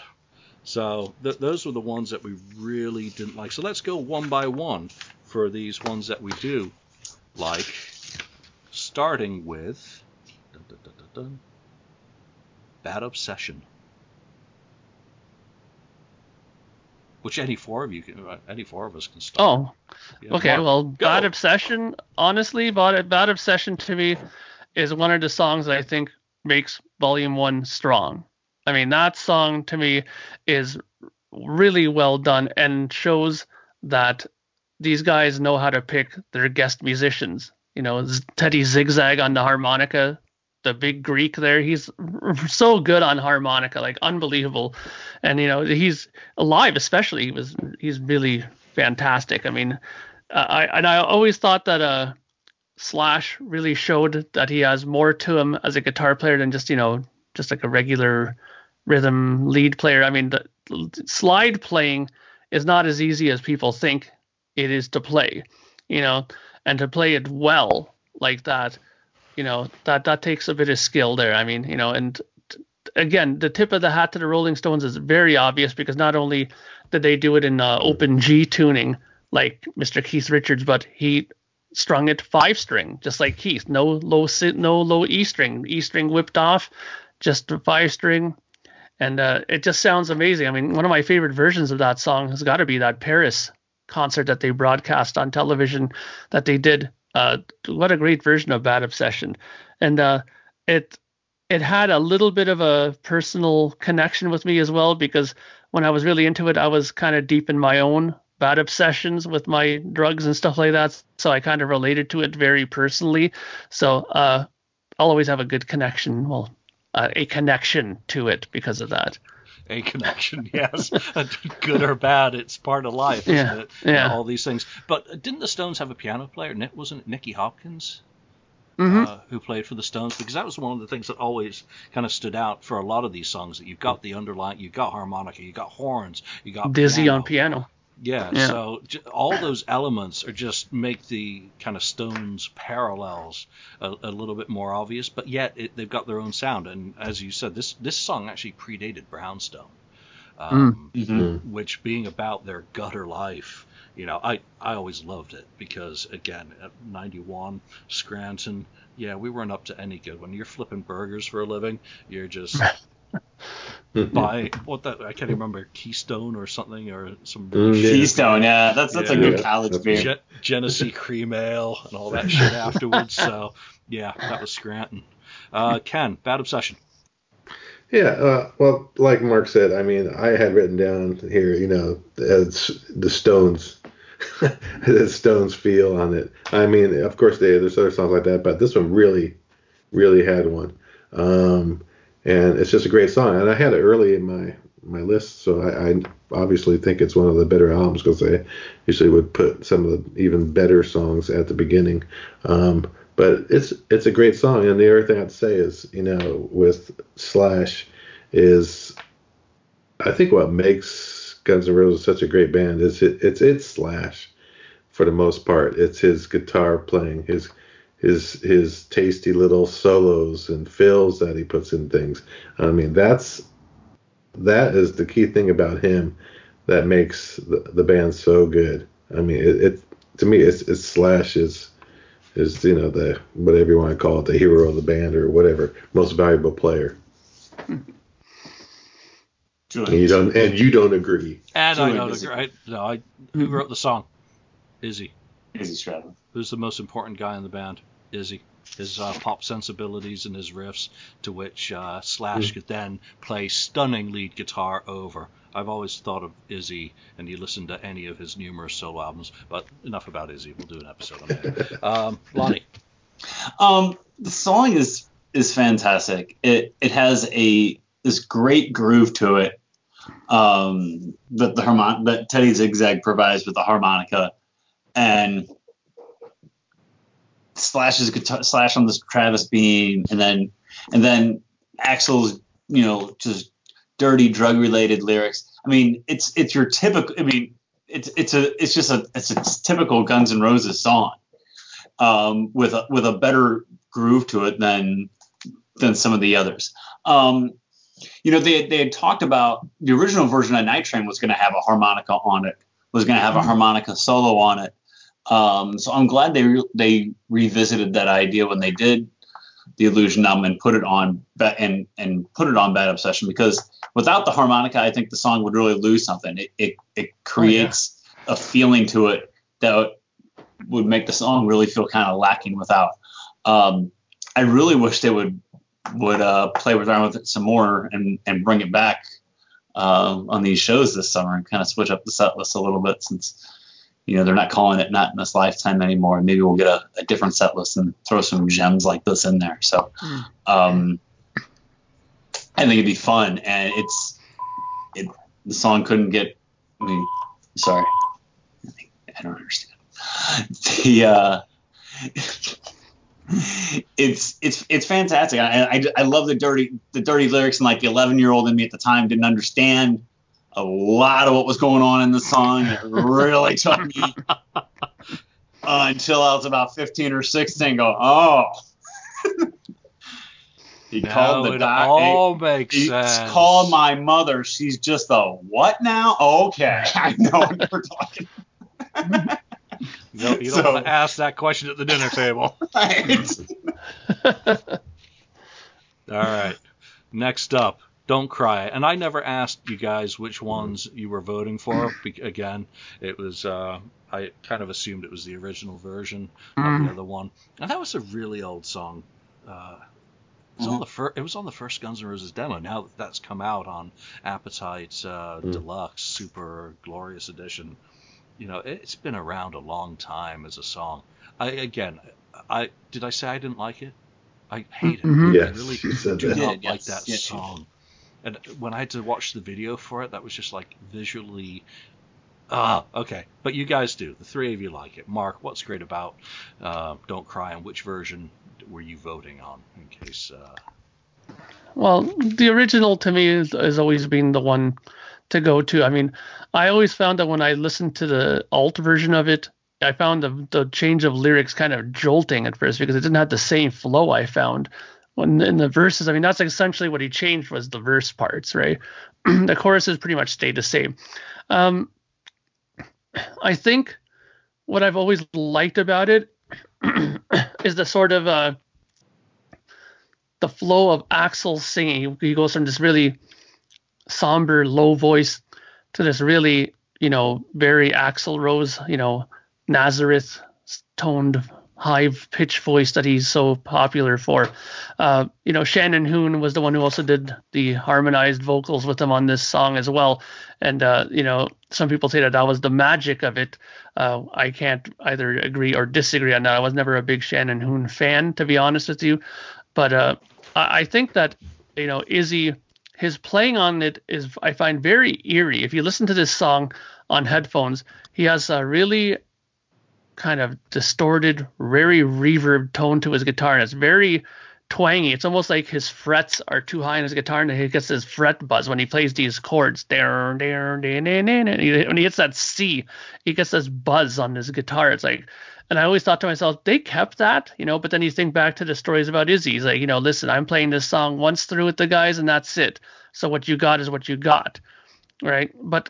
So th- those were the ones that we really didn't like. So let's go one by one for these ones that we do like, starting with dun, dun, dun, dun, dun, Bad Obsession. Which any four of you can, uh, any four of us can start. Oh, okay. Mark, Well, go. Bad Obsession, honestly, Bad, Bad Obsession to me is one of the songs that I think makes Volume 1 strong. I mean, that song to me is really well done and shows that these guys know how to pick their guest musicians. You know, Teddy Zigzag on the harmonica, the big Greek there, he's so good on harmonica, like unbelievable. And you know, he's alive, especially. He was he's really fantastic. I mean, uh, I and I always thought that uh Slash really showed that he has more to him as a guitar player than just you know just like a regular rhythm lead player. I mean, the slide playing is not as easy as people think it is to play, you know, and to play it well like that, you know, that that takes a bit of skill there. I mean, you know, and again, the tip of the hat to the Rolling Stones is very obvious because not only did they do it in uh, open G tuning like Mr. Keith Richards, but he strung it five string just like Keith. No low no low E string. E string whipped off, just five string. And uh, it just sounds amazing. I mean, one of my favorite versions of that song has got to be that Paris concert that they broadcast on television that they did. Uh, what a great version of Bad Obsession. And uh, it it had a little bit of a personal connection with me as well because when I was really into it, I was kind of deep in my own bad obsessions with my drugs and stuff like that. So I kind of related to it very personally. So uh, I'll always have a good connection. Well, uh, a connection to it because of that. A connection, yes. Good or bad, it's part of life, isn't Yeah, it? Yeah. all these things. But didn't the Stones have a piano player? Wasn't it Nicky Hopkins Mhm. uh, who played for the Stones? Because that was one of the things that always kind of stood out for a lot of these songs. That you've got the underlying, you've got harmonica, you've got horns, you got Dizzy piano. on piano. Yeah, Yeah. so j- all those elements are just make the kind of Stones parallels a, a little bit more obvious, but yet it, they've got their own sound. And as you said, this this song actually predated Brownstone, um, Mhm. which being about their gutter life, you know, I I always loved it because again, at 91 Scranton, yeah, we weren't up to any good. When you're flipping burgers for a living, you're just by what that I can't even remember Keystone or something or some Mm, yeah. Keystone, yeah, that's that's a good Yeah, college that's beer. Gen- Genesee cream ale and all that shit afterwards. So yeah, that was Scranton. Uh, Ken, bad obsession. Yeah, uh, well, like Mark said, I mean, I had written down here, you know, it's the Stones, the Stones feel on it. I mean, of course, they, there's other songs like that, but this one really, really had one. Um, and it's just a great song. And I had it early in my my list, so I, I obviously think it's one of the better albums because they usually would put some of the even better songs at the beginning. Um, but it's it's a great song, and the other thing I'd say is, you know, with Slash, is I think what makes Guns N' Roses such a great band is it, it's it's Slash for the most part. It's his guitar playing, his his his tasty little solos and fills that he puts in things. I mean, that's that is the key thing about him that makes the, the band so good. I mean, it, it to me, it's, it's Slash is is you know the whatever you want to call it, the hero of the band or whatever, most valuable player. And you don't and you don't agree. And I Julian know Izzy. the right. No, I who wrote the song? Izzy. Izzy Stradlin. Who's the most important guy in the band? Izzy. His uh, pop sensibilities and his riffs, to which uh, Slash could then play stunning lead guitar over. I've always thought of Izzy, and you listen to any of his numerous solo albums. But enough about Izzy. We'll do an episode on that. Um, Lonnie. Um, the song is is fantastic. It it has a this great groove to it. Um, that the harmon that Teddy Zigzag provides with the harmonica, and Slash's guitar slash on this Travis Beam, and then and then Axel's you know just dirty drug related lyrics. I mean, it's it's your typical. I mean, it's it's a it's just a it's a typical Guns N' Roses song um, with a with a better groove to it than than some of the others. Um, you know, they they had talked about the original version of Night Train was going to have a harmonica on it, was going to have a harmonica solo on it. Um, so I'm glad they re- they revisited that idea when they did the Illusion album and put it on and and put it on Bad Obsession because without the harmonica, I think the song would really lose something. It it, it creates a feeling to it that would make the song really feel kind of lacking without. Um, I really wish they would would uh, play around with it some more and and bring it back um, on these shows this summer and kind of switch up the set list a little bit since you know they're not calling it not in this lifetime anymore. And Maybe we'll get a, a different set list and throw some gems like this in there. So um, I think it'd be fun and it's it the song couldn't get. I mean, sorry, I, think, I don't understand the. Uh, it's it's it's fantastic. I, I, I love the dirty the dirty lyrics and like the 11 year old in me at the time didn't understand a lot of what was going on in the song. It really took me uh, until I was about 15 or 16. Go oh. he called Now the it doc. all makes He sense. called my mother. She's just a what now? Okay, I know what we're talking. No, you don't So- want to ask that question at the dinner table. Right. All right. Next up, Don't Cry. And I never asked you guys which ones you were voting for. Be- Again, it was, uh, I kind of assumed it was the original version of Mm. the other one. And that was a really old song. Uh, it was, on Mhm. the fir- it was on the first Guns N' Roses demo. Now that that's come out on Appetite uh, Mm. Deluxe Super Glorious Edition, you know, it's been around a long time as a song. I again, I did I say I didn't like it? I hate it. Mhm. I Yes, really you said do that. Not did, like that Yes, song. And when I had to watch the video for it, that was just like visually. Ah, okay. But you guys do. The three of you like it. Mark, what's great about uh, Don't Cry, and which version were you voting on? In case. Uh, Well, the original to me is, has always been the one to go to. I mean, I always found that when I listened to the alt version of it, I found the, the change of lyrics kind of jolting at first because it didn't have the same flow I found. When in the verses, I mean, that's essentially what he changed was the verse parts, right? the choruses pretty much stayed the same. Um, I think what I've always liked about it is the sort of uh, the flow of Axel singing. He goes from this really somber, low voice to this really, you know, very Axl Rose, you know, Nazareth toned high pitch voice that he's so popular for. Uh, you know, Shannon Hoon was the one who also did the harmonized vocals with him on this song as well. And uh, you know, some people say that that was the magic of it. Uh, I can't either agree or disagree on that. I was never a big Shannon Hoon fan, to be honest with you. But uh, I think that you know Izzy, his playing on it is I find very eerie. If you listen to this song on headphones, he has a really kind of distorted, very reverb tone to his guitar, and it's very twangy. It's almost like his frets are too high in his guitar, and he gets this fret buzz when he plays these chords. When he hits that C, he gets this buzz on his guitar. It's like, and I always thought to myself, they kept that, you know. But then you think back to the stories about Izzy. He's like, you know, listen, I'm playing this song once through with the guys, and that's it. So what you got is what you got, right? But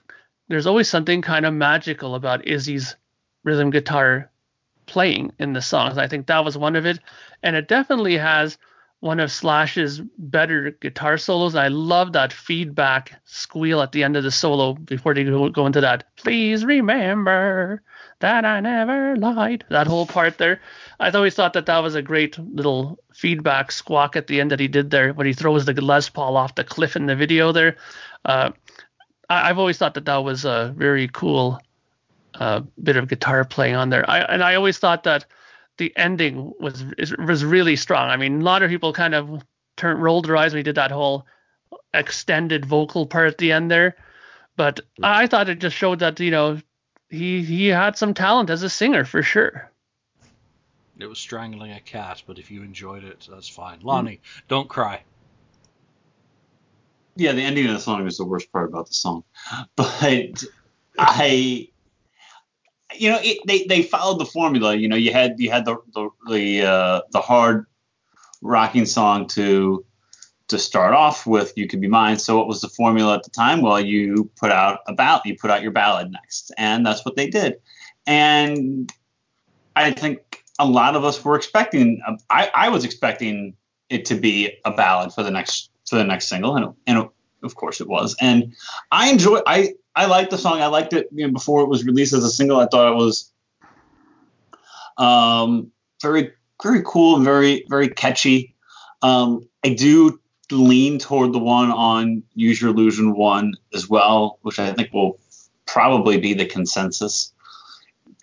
there's always something kind of magical about Izzy's rhythm guitar playing in the songs. I think that was one of it, and it definitely has one of Slash's better guitar solos. I love that feedback squeal at the end of the solo before they go, into that. Please remember that I never lied. That whole part there. I always thought that that was a great little feedback squawk at the end that he did there when he throws the Les Paul off the cliff in the video there. Uh, I, have always thought that that was a very cool uh, bit of guitar playing on there. I, and I always thought that the ending was was really strong. I mean, a lot of people kind of turned rolled their eyes when he did that whole extended vocal part at the end there, but I thought it just showed that you know he he had some talent as a singer for sure. It was strangling a cat, but if you enjoyed it, that's fine. Lonnie, mm. don't cry. Yeah, the ending of the song is the worst part about the song, but I you know, it, they they followed the formula. You know, you had you had the the the, uh, the hard rocking song to to start off with. You could be mine. So what was the formula at the time? Well, you put out a ballad. You put out your ballad next, and that's what they did. And I think a lot of us were expecting. I I was expecting it to be a ballad for the next for the next single, and and of course it was. And I enjoy. I I liked the song. I liked it you know, before it was released as a single. I thought it was um, very very cool and very very catchy. Um, I do lean toward the one on Use Your Illusion one as well, which I think will probably be the consensus,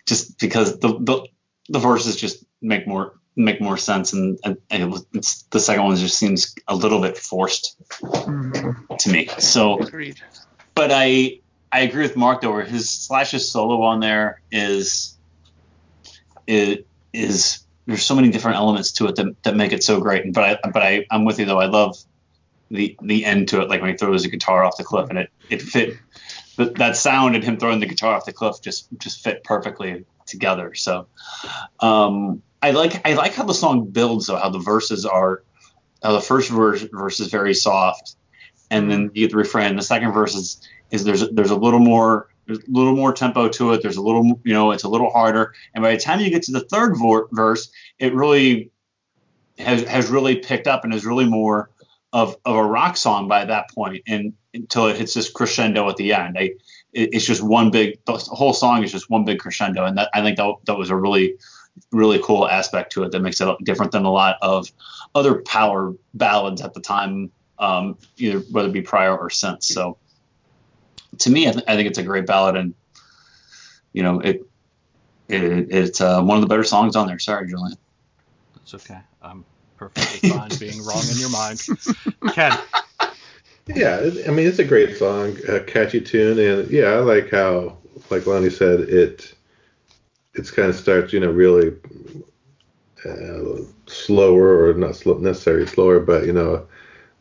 just because the the, the verses just make more make more sense and, and it was, the second one just seems a little bit forced mm-hmm. to me. So, Agreed. but I I agree with Mark though, where his Slash's solo on there is it is there's so many different elements to it that, that make it so great. But I but I I'm with you though. I love the the end to it, like when he throws the guitar off the cliff, and it it fit. But that sound and him throwing the guitar off the cliff just just fit perfectly together. So um, I like I like how the song builds though, how the verses are how the first verse verse is very soft, and then you get the refrain. The second verse is is there's there's a little more there's a little more tempo to it. There's a little you know it's a little harder. And by the time you get to the third verse, it really has has really picked up and is really more of of a rock song by that point, and until it hits this crescendo at the end. I, it, it's just one big the whole song is just one big crescendo, and that I think that that was a really really cool aspect to it that makes it different than a lot of other power ballads at the time, um, either whether it be prior or since. So to me, I, th- I think it's a great ballad, and you know, it, it it's uh, one of the better songs on there. Sorry, Julian. That's okay. I'm perfectly fine being wrong in your mind. Ken. Yeah, I mean it's a great song, a catchy tune, and yeah, I like how, like Lonnie said, it it's kind of starts, you know, really uh, slower or not slow, necessarily slower, but you know,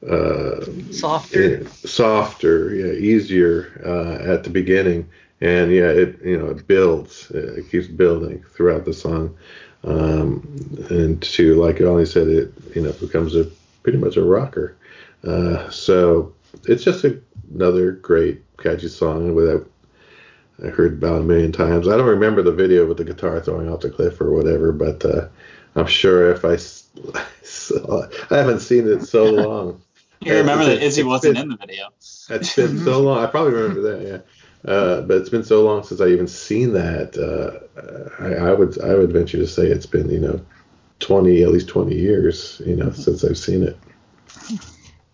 uh, softer, softer, yeah, easier uh, at the beginning, and yeah, it you know it builds, it keeps building throughout the song, um, and to like Ollie said, it you know becomes a pretty much a rocker. Uh, so it's just a, another great catchy song without. I heard about a million times. I don't remember the video with the guitar throwing off the cliff or whatever, but uh, I'm sure if I saw, I haven't seen it so long You remember that It's- Izzy wasn't been- in the video. It's been so long. I probably remember that. Yeah, uh, but it's been so long since I even seen that. Uh, I, I would I would venture to say it's been you know twenty at least twenty years you know since I've seen it.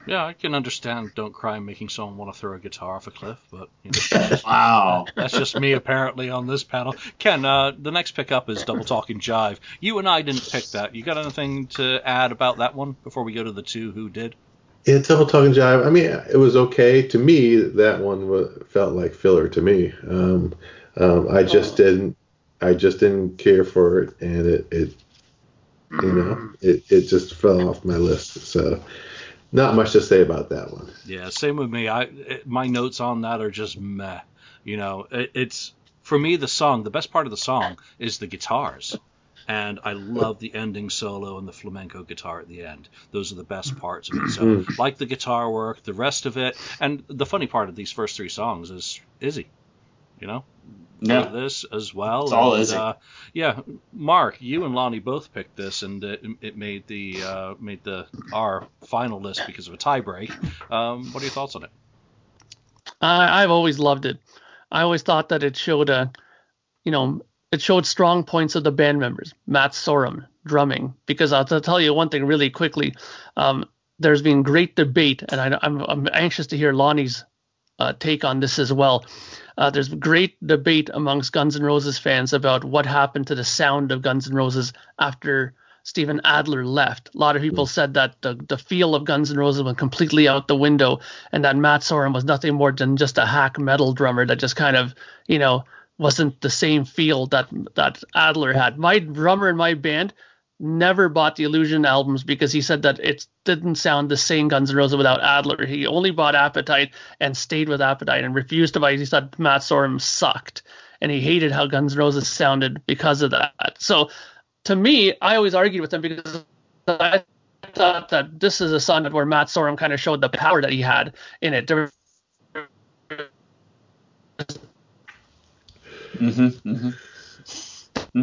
Yeah, I can understand Don't Cry making someone want to throw a guitar off a cliff, but you know, Wow. that's just me apparently on this panel. Ken, uh, the next pickup is Double Talking Jive. You and I didn't pick that. You got anything to add about that one before we go to the two who did? Yeah, Double Talking Jive. I mean, it was okay to me. That one wa felt like filler to me. Um, um, I just Oh. didn't. I just didn't care for it, and it, it you know, it, it just fell off my list. So, not much to say about that one. Yeah, same with me. I it, my notes on that are just meh. You know, it, it's for me the song. The best part of the song is the guitars, and I love the ending solo and the flamenco guitar at the end. Those are the best parts of it. So, like the guitar work, the rest of it, and the funny part of these first three songs is Izzy. You know, Yeah. this as well. It's all and, Izzy. Uh, yeah, Mark, you and Lonnie both picked this, and it, it made the uh, made the our final list because of a tiebreak. Um, what are your thoughts on it? I, I've always loved it. I always thought that it showed a, you know, it showed strong points of the band members. Matt Sorum drumming, because I'll, tell you one thing really quickly. Um, there's been great debate, and I, I'm I'm anxious to hear Lonnie's uh, take on this as well. Uh, there's great debate amongst Guns N' Roses fans about what happened to the sound of Guns N' Roses after Steven Adler left. A lot of people said that the, the feel of Guns N' Roses went completely out the window, and that Matt Sorum was nothing more than just a hack metal drummer that just kind of, you know, wasn't the same feel that that Adler had. My drummer in my band never bought the Illusion albums because he said that it didn't sound the same Guns N' Roses without Adler. He only bought Appetite and stayed with Appetite and refused to buy. He said Matt Sorum sucked and he hated how Guns N' Roses sounded because of that. So to me, I always argued with him because I thought that this is a song where Matt Sorum kind of showed the power that he had in it. There hmm hmm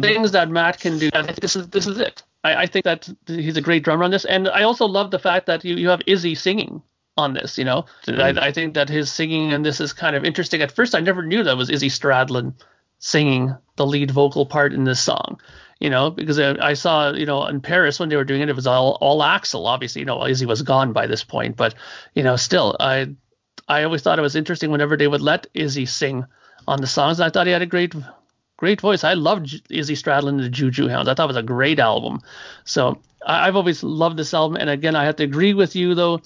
things that Matt can do. I think this is this is it. I, I think that he's a great drummer on this, and I also love the fact that you, you have Izzy singing on this. You know, I, I think that his singing and this is kind of interesting. At first, I never knew that was Izzy Stradlin singing the lead vocal part in this song. You know, because I, I saw, you know, in Paris when they were doing it, it was all all Axel. Obviously, you know, Izzy was gone by this point, but you know, still, I I always thought it was interesting whenever they would let Izzy sing on the songs. I thought he had a great great voice. I loved J- Izzy Stradlin and the Juju Hounds. I thought it was a great album. So I, I've always loved this album. And again, I have to agree with you though.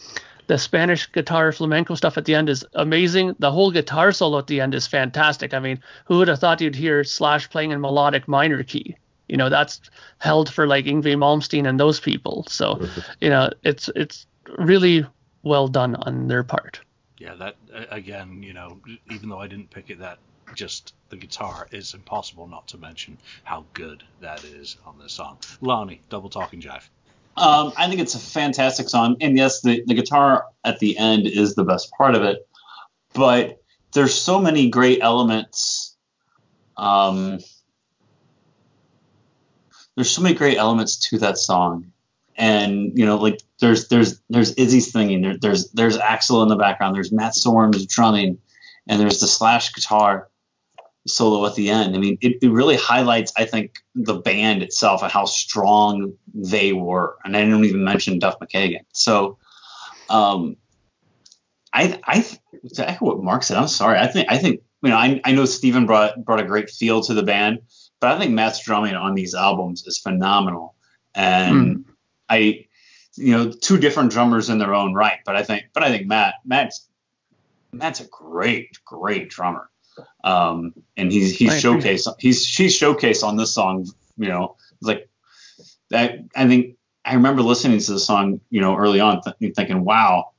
The Spanish guitar flamenco stuff at the end is amazing. The whole guitar solo at the end is fantastic. I mean, who would have thought you'd hear Slash playing in melodic minor key? You know, that's held for like Ingve Malmsteen and those people. So, you know, it's it's really well done on their part. Yeah, that again, you know, even though I didn't pick it, that just the guitar is impossible not to mention how good that is on this song. Lonnie, double talking jive. Um, I think it's a fantastic song, and yes, the, the guitar at the end is the best part of it. But there's so many great elements. Um, there's so many great elements to that song, and you know, like there's there's there's Izzy singing, there, there's there's Axel in the background, there's Matt Sorum's drumming, and there's the Slash guitar solo at the end. I mean, it, it really highlights, I think, the band itself and how strong they were. And I didn't even mention Duff McKagan. So, um, I, I, to echo what Mark said, I'm sorry. I think, I think, you know, I, I know Steven brought brought a great feel to the band, but I think Matt's drumming on these albums is phenomenal. And I, you know, two different drummers in their own right, but I think, but I think Matt, Matt's, Matt's a great, great drummer. Um, and he's he's I agree. showcased he's he's showcased on this song. You know, like that. I think I remember listening to the song. You know, early on, th- thinking, wow.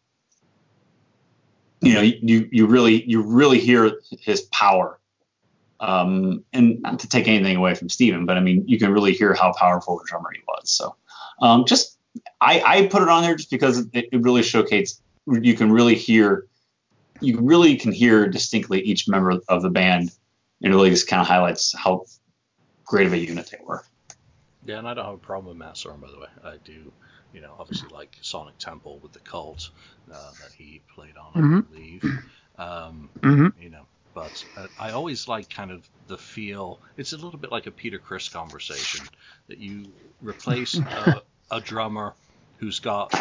You know, you you really you really hear his power. Um, and not to take anything away from Steven, but I mean, you can really hear how powerful a drummer he was. So, um, just I, I put it on there just because it, it really showcases. You can really hear you really can hear distinctly each member of the band. And it really just kind of highlights how great of a unit they were. Yeah, and I don't have a problem with Matt Sorum, by the way. I do you know, obviously like Sonic Temple with the Cult uh, that he played on, Mhm. I believe. Um, hmm you know, but uh, I always like kind of the feel. It's a little bit like a Peter Chris conversation that you replace a, a drummer who's got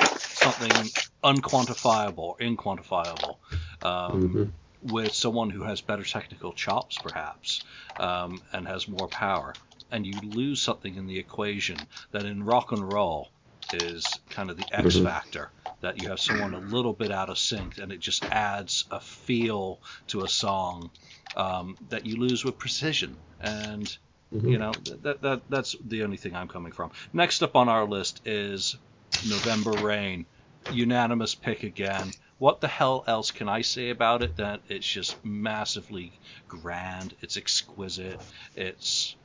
something unquantifiable, or inquantifiable, um, Mhm. with someone who has better technical chops, perhaps, um, and has more power, and you lose something in the equation that in rock and roll is kind of the X Mhm. factor. That you have someone a little bit out of sync, and it just adds a feel to a song um, that you lose with precision. And Mhm. you know that, that that's the only thing I'm coming from. Next up on our list is November Rain, unanimous pick again. What the hell else can I say about it? That it's just massively grand. It's exquisite. It's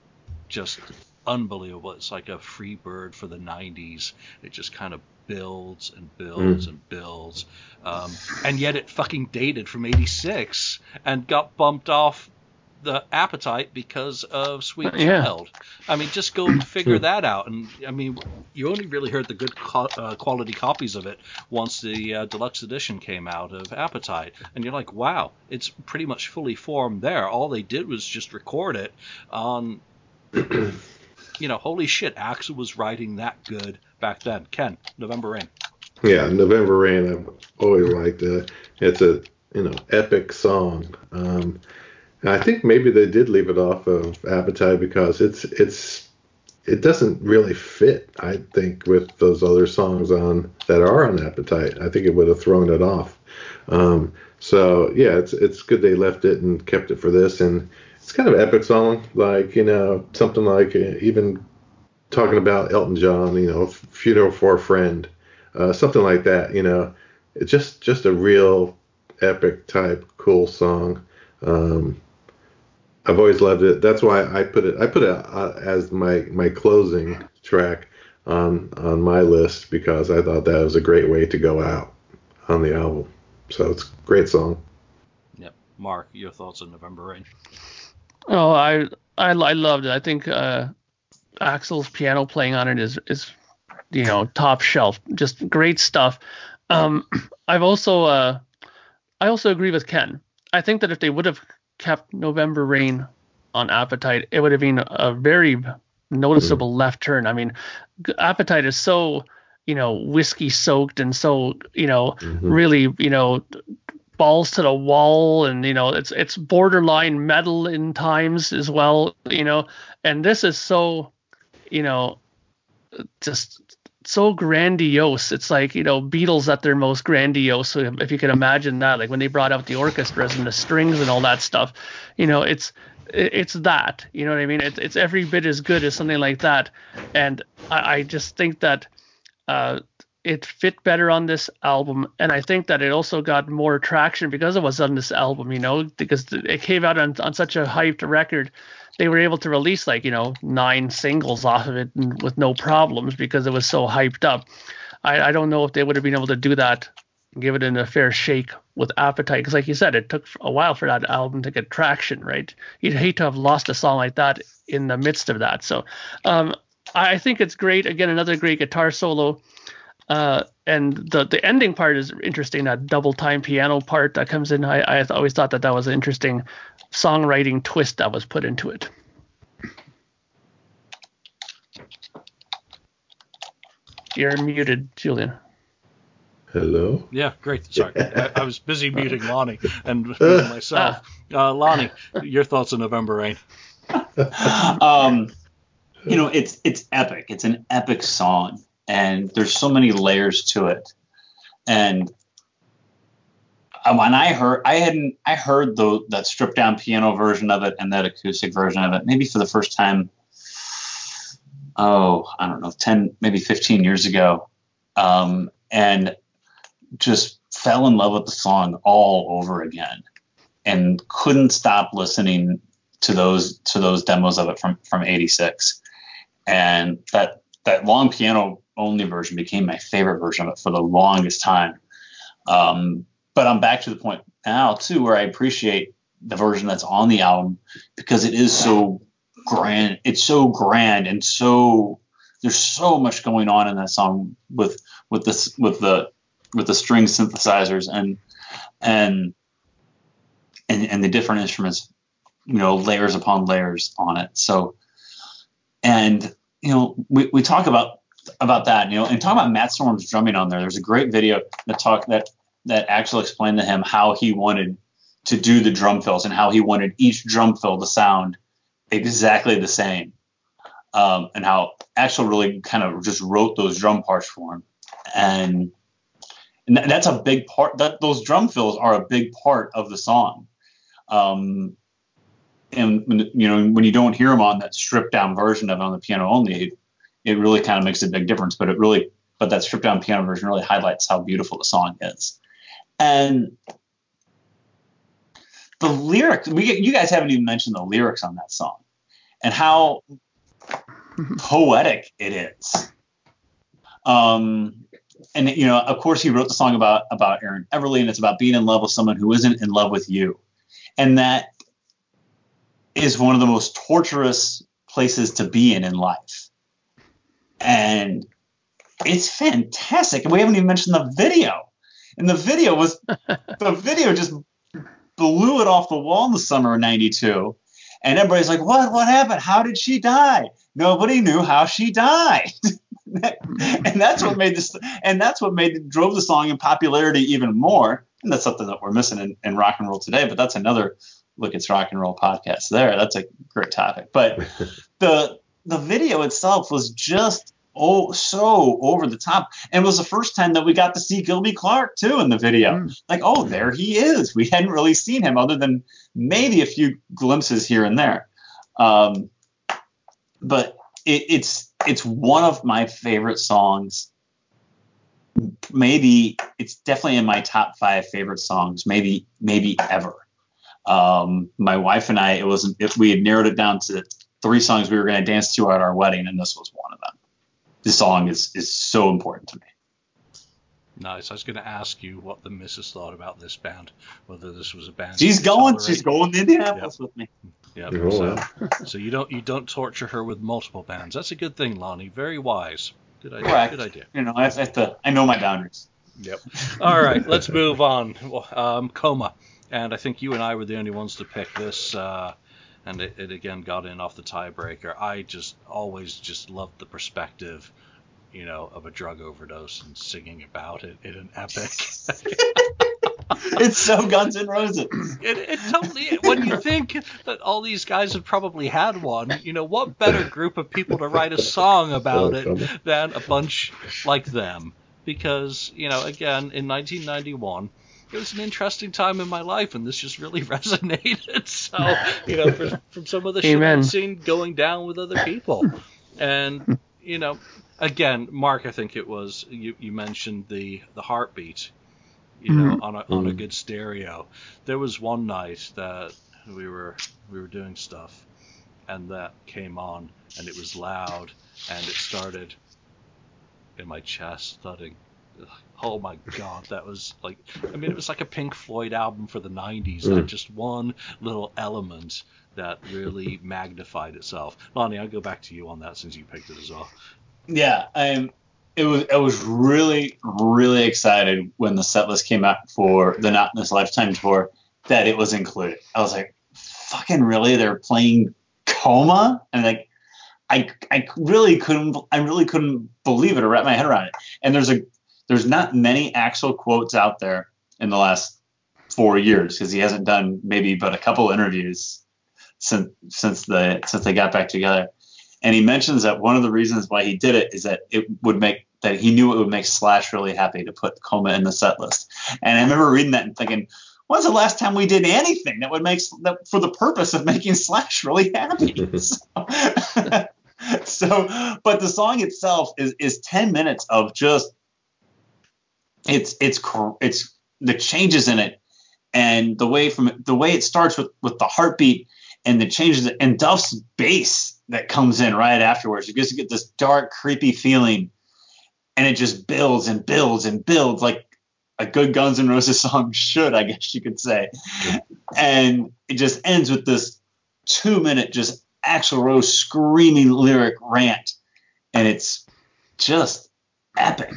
just unbelievable. It's like a free bird for the 90s. It just kind of builds and builds Mm. and builds. Um, and yet it fucking dated from 86 and got bumped off the appetite because of Sweet Yeah. Child. I mean, just go figure that out. And I mean, you only really heard the good co- uh, quality copies of it once the uh, deluxe edition came out of Appetite, and you're like, wow, it's pretty much fully formed there. All they did was just record it on. You know, holy shit, Axel was writing that good back then. Ken, November Rain. Yeah, November Rain. I've always liked it. It's a you know epic song. Um, and I think maybe they did leave it off of Appetite because it's it's it doesn't really fit. I think with those other songs on that are on Appetite, I think it would have thrown it off. Um, so yeah, it's it's good they left it and kept it for this, and it's kind of epic song, like you know something like uh, even talking about Elton John, you know, funeral for a friend uh, something like that. You know, it's just just a real epic type cool song. Um, I've always loved it. That's why I put it. I put it uh, as my my closing track on on my list because I thought that was a great way to go out on the album. So it's a great song. Yep. Mark, your thoughts on November Rain? Oh, I, I I loved it. I think uh, Axel's piano playing on it is is you know top shelf, just great stuff. Um, I've also uh, I also agree with Ken. I think that if they would have kept November Rain on Appetite, it would have been a very noticeable left turn. I mean, Appetite is so you know whiskey soaked and so you know Mhm. really you know balls to the wall and you know it's it's borderline metal in times as well you know and this is so you know just so grandiose. It's like you know beatles at their most grandiose if you can imagine that. Like when they brought out the orchestras and the strings and all that stuff you know it's it's that you know what i mean? It's, it's every bit as good as something like that. And i, I just think that uh it fit better on this album. And i think that it also got more traction because it was on this album you know because it came out on, on such a hyped record they were able to release like you know nine singles off of it with no problems because it was so hyped up. I, I don't know if they would have been able to do that give it a fair shake with appetite because like you said it took a while for that album to get traction right? You'd hate to have lost a song like that in the midst of that. So um, i think it's great. Again another great guitar solo uh, and the the ending part is interesting. That double time piano part that comes in. I I always thought that that was an interesting songwriting twist that was put into it. You're muted, Julian. Hello. Yeah, great. Sorry, I, I was busy muting Lonnie and muting myself. Uh, Lonnie, your thoughts on November Rain? um, you know, it's it's epic. It's an epic song, and there's so many layers to it. And when I heard, I hadn't, I heard the that stripped down piano version of it and that acoustic version of it, maybe for the first time. Oh, I don't know, ten, maybe fifteen years ago, um, and just fell in love with the song all over again, and couldn't stop listening to those to those demos of it from from 86 and that that long piano only version became my favorite version of it for the longest time um, but i'm back to the point now too where i appreciate the version that's on the album because it is so grand it's so grand and so there's so much going on in that song with with this with the with the string synthesizers and and and and the different instruments, you know, layers upon layers on it. So and you know, we, we talk about about that, know, and talk about Matt Storm's drumming on there. There's a great video that talk that that actually explained to him how he wanted to do the drum fills and how he wanted each drum fill to sound exactly the same. Um, and how Axel really kind of just wrote those drum parts for him. And, and that's a big part that those drum fills are a big part of the song. Um, and you know when you don't hear them on that stripped down version of it on the piano only, it, really kind of makes a big difference. But it really, but that stripped down piano version really highlights how beautiful the song is. And the lyrics, we you guys haven't even mentioned the lyrics on that song and how poetic it is. Um, and you know, of course, he wrote the song about about Erin Everly, and it's about being in love with someone who isn't in love with you, and that is one of the most torturous places to be in in life. And it's fantastic. And we haven't even mentioned the video. And the video was the video just blew it off the wall in the summer of 92 and everybody's like what? What happened? How did she die? Nobody knew how she died. And that's what made this and that's what made drove the song in popularity even more. And that's something that we're missing in, in rock and roll today but that's another look it's rock and roll podcast there. That's a great topic. But the the video itself was just oh so over the top. And it was the first time that we got to see Gilby Clarke too in the video. Mm. like oh there he is. We hadn't really seen him other than maybe a few glimpses here and there. Um, but it, it's it's one of my favorite songs. Maybe it's definitely in my top five favorite songs maybe maybe ever. Um, my wife and I it was if we had narrowed it down to three songs we were going to dance to at our wedding and this was one of them this song is is so important to me. Nice. I was going to ask you what the missus thought about this band, whether this was a band. She's going. She's going to Indianapolis yep. with me. Yeah. So, so, you don't you don't torture her with multiple bands. That's a good thing, Lonnie. Very wise. Good idea. Correct. Good idea. You know, I have to. I know my boundaries. Yep. All right. let's move on. Um, Coma, and I think you and I were the only ones to pick this. Uh, and it, it again got in off the tiebreaker. I just always just loved the perspective, you know, of a drug overdose and singing about it in an epic. it's so Guns N' Roses. It, it totally. When you think that all these guys have probably had one, you know, what better group of people to write a song about it than a bunch like them? Because you know, again, in 1991 it was an interesting time in my life, and this just really resonated. So, you know, for, from some of the shit I've seen going down with other people, and you know, again, Mark, I think it was you, you mentioned the the heartbeat, you know, mm-hmm. on a on a good stereo. There was one night that we were we were doing stuff, and that came on, and it was loud, and it started in my chest thudding oh my god, that was like, I mean, it was like a Pink Floyd album for the 90s. Mm. Like just one little element that really magnified itself. Lonnie, I'll go back to you on that since you picked it as well. Yeah, I'm. It was. I was really, really excited when the set list came out for the Not in This Lifetime tour that it was included. I was like, fucking really? They're playing Coma, and like, I, I really couldn't. I really couldn't believe it or wrap my head around it. And there's a there's not many Axl quotes out there in the last four years because he hasn't done maybe but a couple interviews since since the since they got back together. And he mentions that one of the reasons why he did it is that it would make that he knew it would make Slash really happy to put Coma in the set list. And I remember reading that and thinking, when's the last time we did anything that would make that for the purpose of making Slash really happy? so, so, but the song itself is is 10 minutes of just it's it's it's the changes in it and the way from the way it starts with with the heartbeat and the changes and Duff's bass that comes in right afterwards. You just get this dark, creepy feeling, and it just builds and builds and builds like a good Guns N' Roses song should, I guess you could say. And it just ends with this two minute just Axl Rose screaming lyric rant. and it's just epic.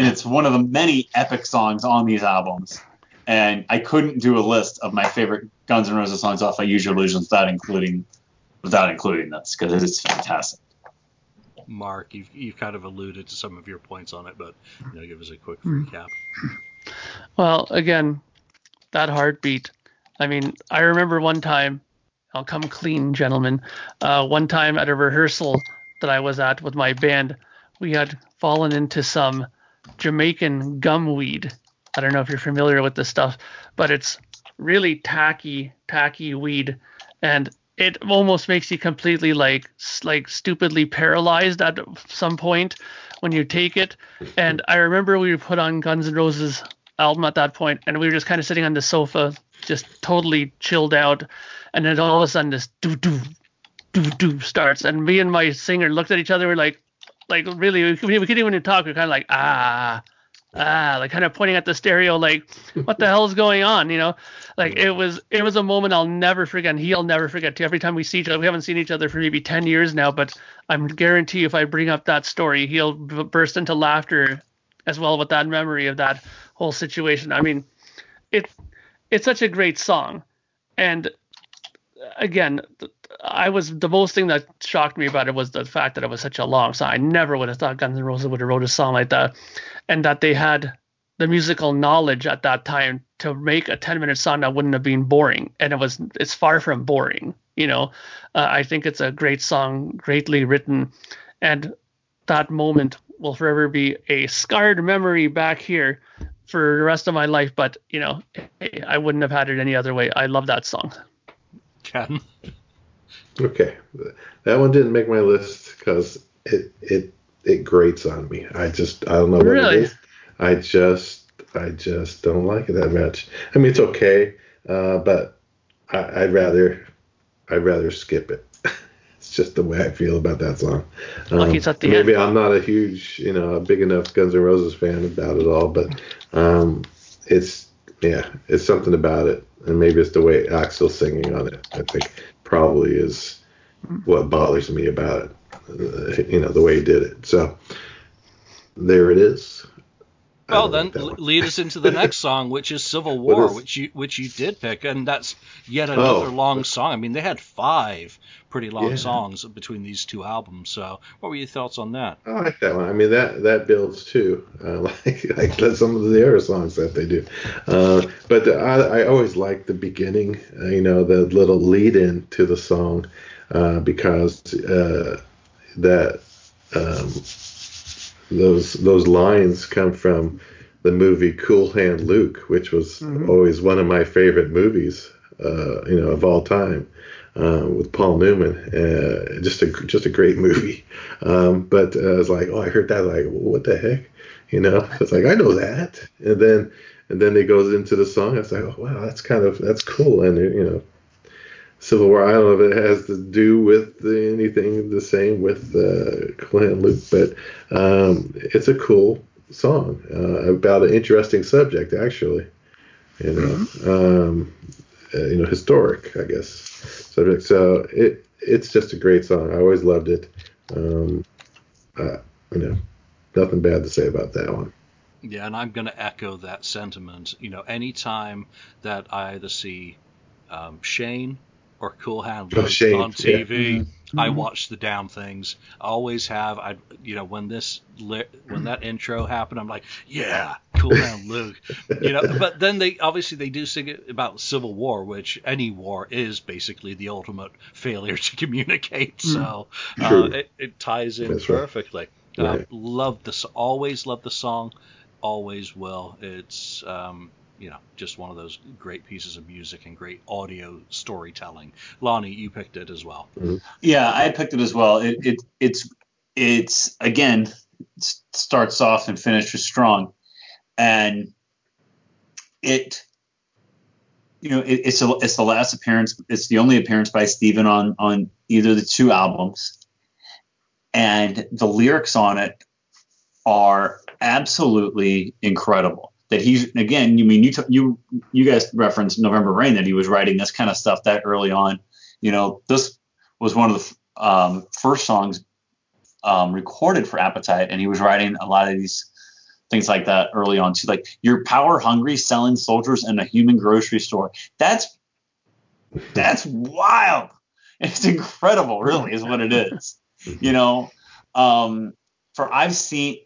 And it's one of the many epic songs on these albums. And I couldn't do a list of my favorite Guns N' Roses songs off of Use Your Illusions without including without including this because it's fantastic. Mark, you've, you've kind of alluded to some of your points on it, but you know, give us a quick recap. Well, again, that heartbeat. I mean, I remember one time, I'll come clean, gentlemen. Uh, one time at a rehearsal that I was at with my band, we had fallen into some Jamaican gumweed. I don't know if you're familiar with this stuff, but it's really tacky, tacky weed, and it almost makes you completely like like stupidly paralyzed at some point when you take it. And I remember we put on Guns N' Roses album at that point, and we were just kind of sitting on the sofa, just totally chilled out. And then all of a sudden, this doo doo doo doo starts, and me and my singer looked at each other, we're like, like really, we, we couldn't even talk. We are kind of like ah. Ah, like kind of pointing at the stereo, like, what the hell is going on? You know, like it was, it was a moment I'll never forget. And he'll never forget. Too. Every time we see each other, we haven't seen each other for maybe ten years now, but I'm guarantee if I bring up that story, he'll burst into laughter as well with that memory of that whole situation. I mean, it's it's such a great song, and again, I was the most thing that shocked me about it was the fact that it was such a long song. I never would have thought Guns N' Roses would have wrote a song like that, and that they had the musical knowledge at that time to make a 10 minute song that wouldn't have been boring and it was it's far from boring you know uh, i think it's a great song greatly written and that moment will forever be a scarred memory back here for the rest of my life. But you know, I wouldn't have had it any other way. I love that song. Ken. Okay, that one didn't make my list because it it it grates on me. I just I don't know what really? it is. I just I just don't like it that much. I mean, it's okay, uh, but I, I'd rather I'd rather skip it. It's just the way I feel about that song. Um, maybe end. I'm not a huge, you know, a big enough Guns N' Roses fan about it all, but um, it's yeah, it's something about it, and maybe it's the way Axl's singing on it. I think probably is what bothers me about it. Uh, you know, the way he did it. So there it is. Well, then lead us into the next song, which is Civil War, is, which you which you did pick, and that's yet another oh, long song. I mean, they had five pretty long yeah. songs between these two albums. So, what were your thoughts on that? I like that one. I mean, that that builds too, uh, like like some of the other songs that they do. Uh, but the, I, I always like the beginning, uh, you know, the little lead in to the song, uh, because uh, that um, those those lines come from the movie Cool Hand Luke, which was mm-hmm. always one of my favorite movies, uh, you know, of all time uh, with Paul Newman. Uh, just a just a great movie. Um, but uh, I was like, oh, I heard that. Like, what the heck? You know, it's like I know that. And then and then it goes into the song. I was like, oh wow, that's kind of that's cool. And you know, Civil War. I don't know if it has to do with anything the same with uh, Clint Luke, but um, it's a cool song uh, about an interesting subject, actually. You know, mm-hmm. um, uh, you know, historic, I guess subject. So it it's just a great song. I always loved it. Um, uh, you know, nothing bad to say about that one. Yeah, and I'm going to echo that sentiment. You know, anytime that I either see um, Shane or Cool Hand oh, on TV. Yeah. Mm-hmm. I watch the damn things. I always have. I, you know, when this when that intro happened, I'm like, yeah, Cool Hand Luke. you know, but then they obviously they do sing it about Civil War, which any war is basically the ultimate failure to communicate. Mm. So uh, it, it, ties in That's perfectly. Right. Uh, right. love this. Always love the song. Always will. It's um, you know, just one of those great pieces of music and great audio storytelling. Lonnie, you picked it as well. Mm-hmm. Yeah, I picked it as well. It, it it's it's again starts off and finishes strong, and it you know it, it's a, it's the last appearance. It's the only appearance by Steven on on either the two albums, and the lyrics on it are absolutely incredible that he's again. You mean you t- you you guys referenced November Rain that he was writing this kind of stuff that early on. You know, this was one of the um, first songs um, recorded for Appetite, and he was writing a lot of these things like that early on too. Like you're power hungry, selling soldiers in a human grocery store. That's that's wild. It's incredible, really, is what it is. You know, um, for I've seen,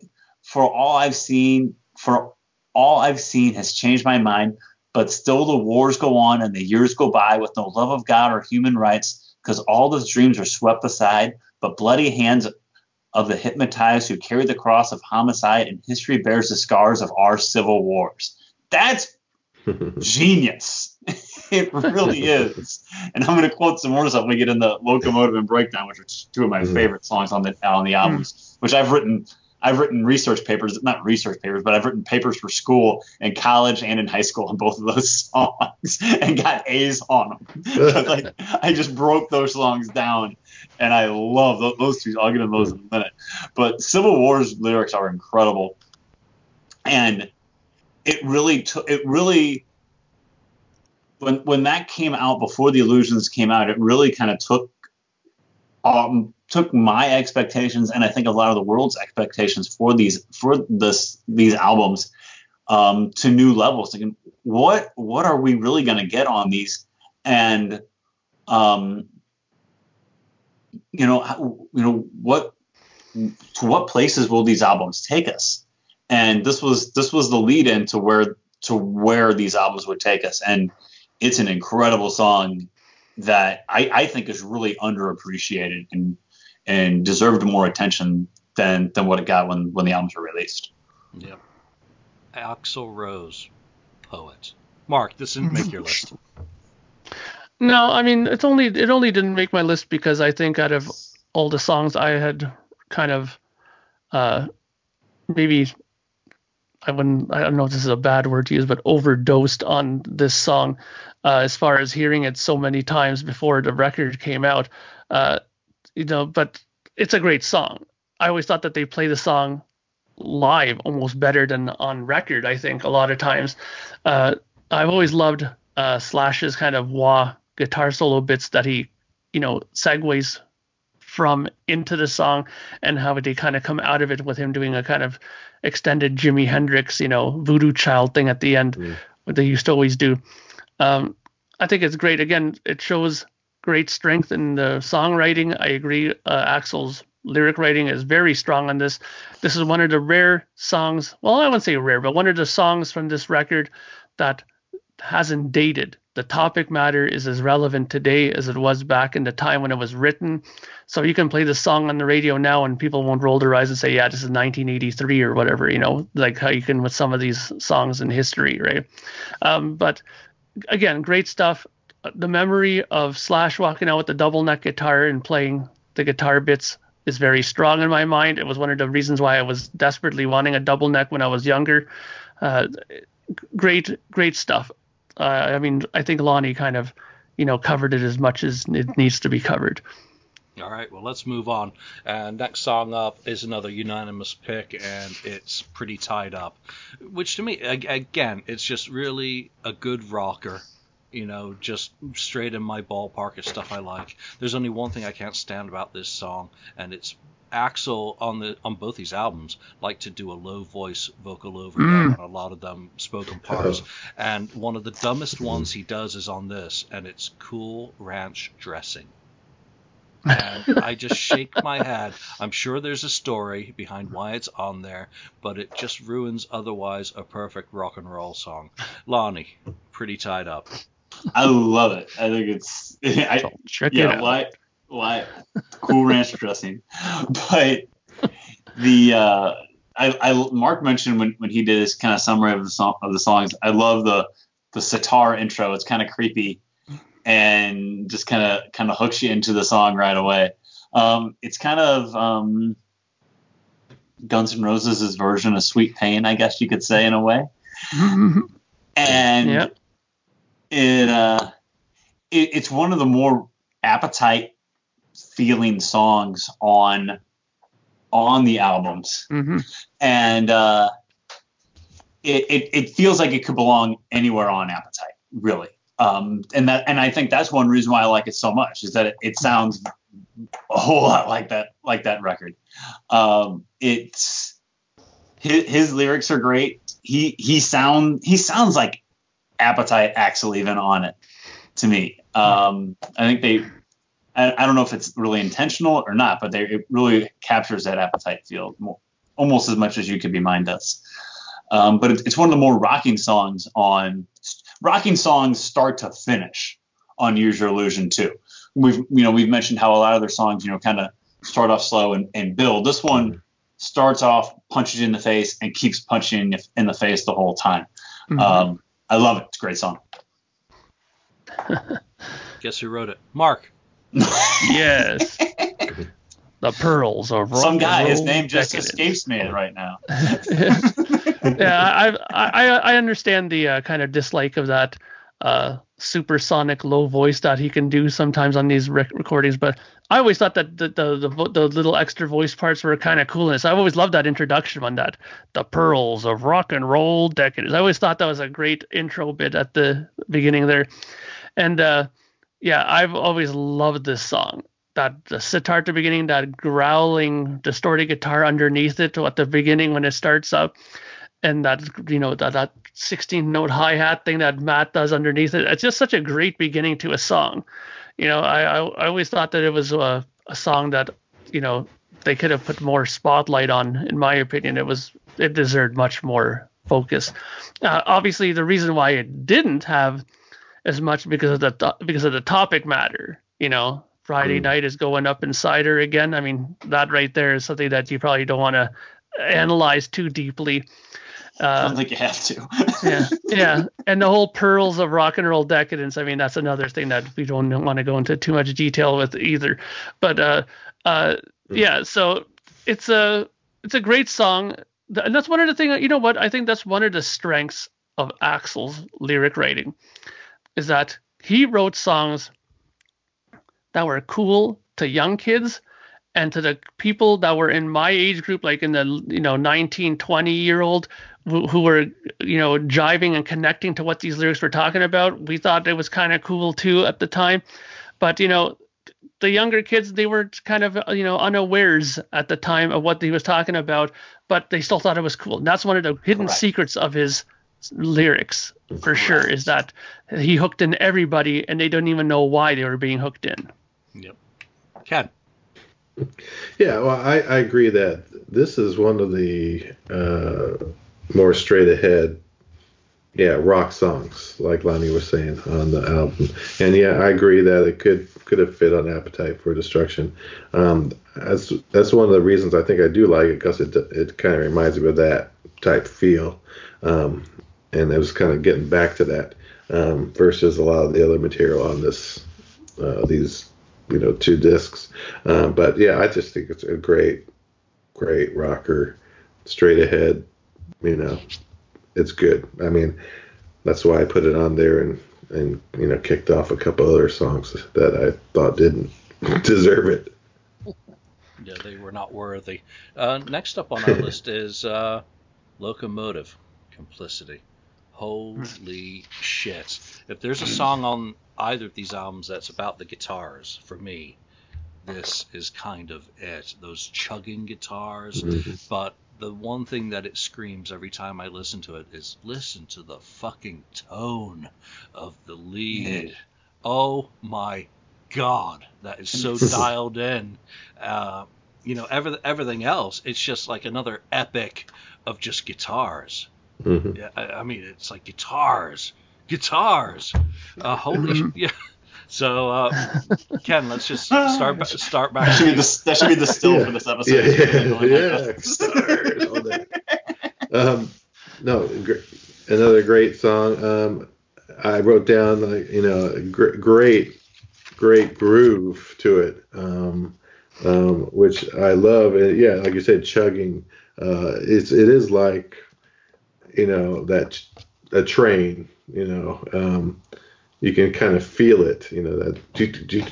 for all I've seen, for all I've seen has changed my mind. But still, the wars go on and the years go by with no love of God or human rights, because all those dreams are swept aside. But bloody hands of the hypnotized who carry the cross of homicide, and history bears the scars of our civil wars. That's genius. it really is. And I'm going to quote some more stuff when we get in the locomotive and breakdown, which are two of my mm. favorite songs on the on the albums, mm. which I've written. I've written research papers, not research papers, but I've written papers for school in college and in high school on both of those songs and got A's on them. like I just broke those songs down, and I love those, those two. I'll get into those in a minute. But Civil War's lyrics are incredible, and it really took it really when when that came out before the illusions came out, it really kind of took um, took my expectations and I think a lot of the world's expectations for these for this these albums um, to new levels. Thinking, what what are we really going to get on these? And um, you know, how, you know what to what places will these albums take us? And this was this was the lead in to where to where these albums would take us. And it's an incredible song that I, I think is really underappreciated and and deserved more attention than than what it got when when the albums were released. Yep. Axl Rose, poet. Mark, this didn't make your list. No, I mean it's only it only didn't make my list because I think out of all the songs I had kind of uh maybe I wouldn't I don't know if this is a bad word to use, but overdosed on this song uh, as far as hearing it so many times before the record came out. Uh, you know, but it's a great song. I always thought that they play the song live almost better than on record. I think a lot of times. Uh, I've always loved uh, Slash's kind of wah guitar solo bits that he, you know, segues from into the song and how they kind of come out of it with him doing a kind of extended Jimi Hendrix, you know, voodoo child thing at the end, mm. what they used to always do. Um, I think it's great. Again, it shows great strength in the songwriting. I agree. Uh, Axl's lyric writing is very strong on this. This is one of the rare songs. Well, I wouldn't say rare, but one of the songs from this record that hasn't dated. The topic matter is as relevant today as it was back in the time when it was written. So you can play the song on the radio now and people won't roll their eyes and say, yeah, this is 1983 or whatever, you know, like how you can with some of these songs in history, right? Um, but again, great stuff. The memory of Slash walking out with the double neck guitar and playing the guitar bits is very strong in my mind. It was one of the reasons why I was desperately wanting a double neck when I was younger. Uh, great, great stuff. Uh, I mean, I think Lonnie kind of, you know, covered it as much as it needs to be covered. All right, well, let's move on. And next song up is another unanimous pick, and it's pretty tied up. Which to me, again, it's just really a good rocker. You know, just straight in my ballpark of stuff I like. There's only one thing I can't stand about this song, and it's Axl on the on both these albums like to do a low voice vocal overdub mm. on a lot of them spoken parts, and one of the dumbest ones he does is on this, and it's Cool Ranch Dressing and I just shake my head. I'm sure there's a story behind why it's on there, but it just ruins otherwise a perfect rock and roll song. Lonnie, pretty tied up. I love it. I think it's I, check yeah, it why why cool ranch dressing. But the uh I, I Mark mentioned when, when he did his kind of summary of the song of the songs, I love the the sitar intro. It's kind of creepy and just kind of kind of hooks you into the song right away. Um, it's kind of um, Guns N' Roses' version of Sweet Pain, I guess you could say in a way. and yep. It, uh, it it's one of the more appetite feeling songs on on the albums, mm-hmm. and uh, it, it it feels like it could belong anywhere on Appetite, really. Um, and that and I think that's one reason why I like it so much is that it, it sounds a whole lot like that like that record. Um, it's his, his lyrics are great. He he sound he sounds like Appetite Axl even on it to me. Um, I think they I, I, don't know if it's really intentional or not, but they, it really captures that appetite feel more, almost as much as you could be mine does. Um, but it, it's one of the more rocking songs on rocking songs start to finish on Use Your Illusion too. We've you know we've mentioned how a lot of their songs you know kind of start off slow and, and build. This one starts off punches you in the face and keeps punching in the face the whole time. Mm-hmm. Um, I love it. It's a great song. Guess who wrote it? Mark. yes. The pearls of some guy. His name just decadence. escapes me right now. yeah, I, I I understand the uh, kind of dislike of that uh, supersonic low voice that he can do sometimes on these rec- recordings, but I always thought that the the, the, the little extra voice parts were kind of cool. I've always loved that introduction on that, the pearls of rock and roll decadence. I always thought that was a great intro bit at the beginning there, and uh, yeah, I've always loved this song. That the sitar at the beginning, that growling, distorted guitar underneath it at the beginning when it starts up, and that you know that that 16 note hi hat thing that Matt does underneath it. It's just such a great beginning to a song. You know, I I, I always thought that it was a, a song that you know they could have put more spotlight on. In my opinion, it was it deserved much more focus. Uh, obviously, the reason why it didn't have as much because of the because of the topic matter. You know, Friday mm. night is going up inside her again. I mean, that right there is something that you probably don't want to analyze too deeply. Uh, I don't think you have to. yeah, yeah, and the whole pearls of rock and roll decadence. I mean, that's another thing that we don't want to go into too much detail with either. But uh, uh, mm. yeah, so it's a it's a great song, and that's one of the things. You know what? I think that's one of the strengths of Axl's lyric writing is that he wrote songs that were cool to young kids and to the people that were in my age group like in the you know 19 20 year old who, who were you know jiving and connecting to what these lyrics were talking about we thought it was kind of cool too at the time but you know the younger kids they were kind of you know unawares at the time of what he was talking about but they still thought it was cool and that's one of the hidden Correct. secrets of his lyrics for sure is that he hooked in everybody and they don't even know why they were being hooked in. Yep. Ken. Yeah, well, I, I agree that this is one of the uh, more straight ahead, yeah, rock songs, like Lonnie was saying on the album. And yeah, I agree that it could could have fit on Appetite for Destruction. Um, that's that's one of the reasons I think I do like it because it it kind of reminds me of that type feel. Um, and it was kind of getting back to that um, versus a lot of the other material on this uh, these you know two discs. Uh, but yeah, I just think it's a great great rocker, straight ahead. You know, it's good. I mean, that's why I put it on there and and you know kicked off a couple other songs that I thought didn't deserve it. Yeah, they were not worthy. Uh, next up on our list is uh, Locomotive Complicity. Holy shit. If there's a song on either of these albums that's about the guitars, for me, this is kind of it. Those chugging guitars. Mm-hmm. But the one thing that it screams every time I listen to it is listen to the fucking tone of the lead. Oh my god, that is so dialed in. Uh, you know, every, everything else, it's just like another epic of just guitars. Mm-hmm. Yeah, I, I, mean it's like guitars, guitars. Uh, holy mm-hmm. yeah. So uh, Ken, let's just start start back. That should be the, that should be the still yeah. for this episode. Yeah, yeah, yeah. um, no, gr- another great song. Um, I wrote down like you know gr- great, great groove to it, um, um, which I love. And yeah, like you said, chugging. Uh, it's it is like you know that a train you know um, you can kind of feel it you know that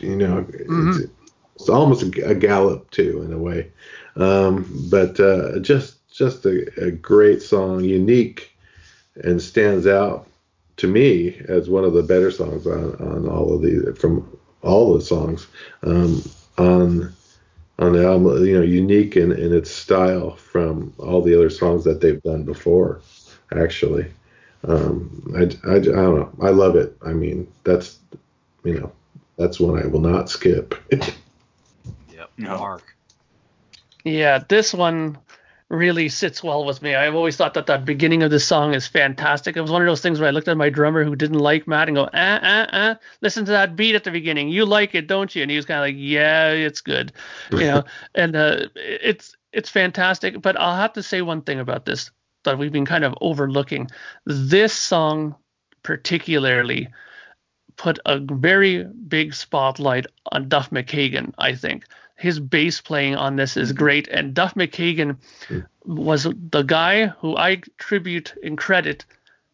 you know mm-hmm. it's, it's, almost a, a, gallop too in a way um, but uh, just just a, a, great song unique and stands out to me as one of the better songs on, on all of these from all the songs um, on on the album, you know, unique in, in its style from all the other songs that they've done before. Actually, um, I, I, I don't know. I love it. I mean, that's you know, that's one I will not skip. Yep. No. Mark. Yeah, this one really sits well with me. I've always thought that that beginning of the song is fantastic. It was one of those things where I looked at my drummer who didn't like Matt and go, ah, ah, ah, listen to that beat at the beginning. You like it, don't you? And he was kind of like, yeah, it's good, you know. and uh, it's it's fantastic. But I'll have to say one thing about this that we've been kind of overlooking. This song particularly put a very big spotlight on Duff McKagan, I think. His bass playing on this is great, and Duff McKagan hmm. was the guy who I tribute and credit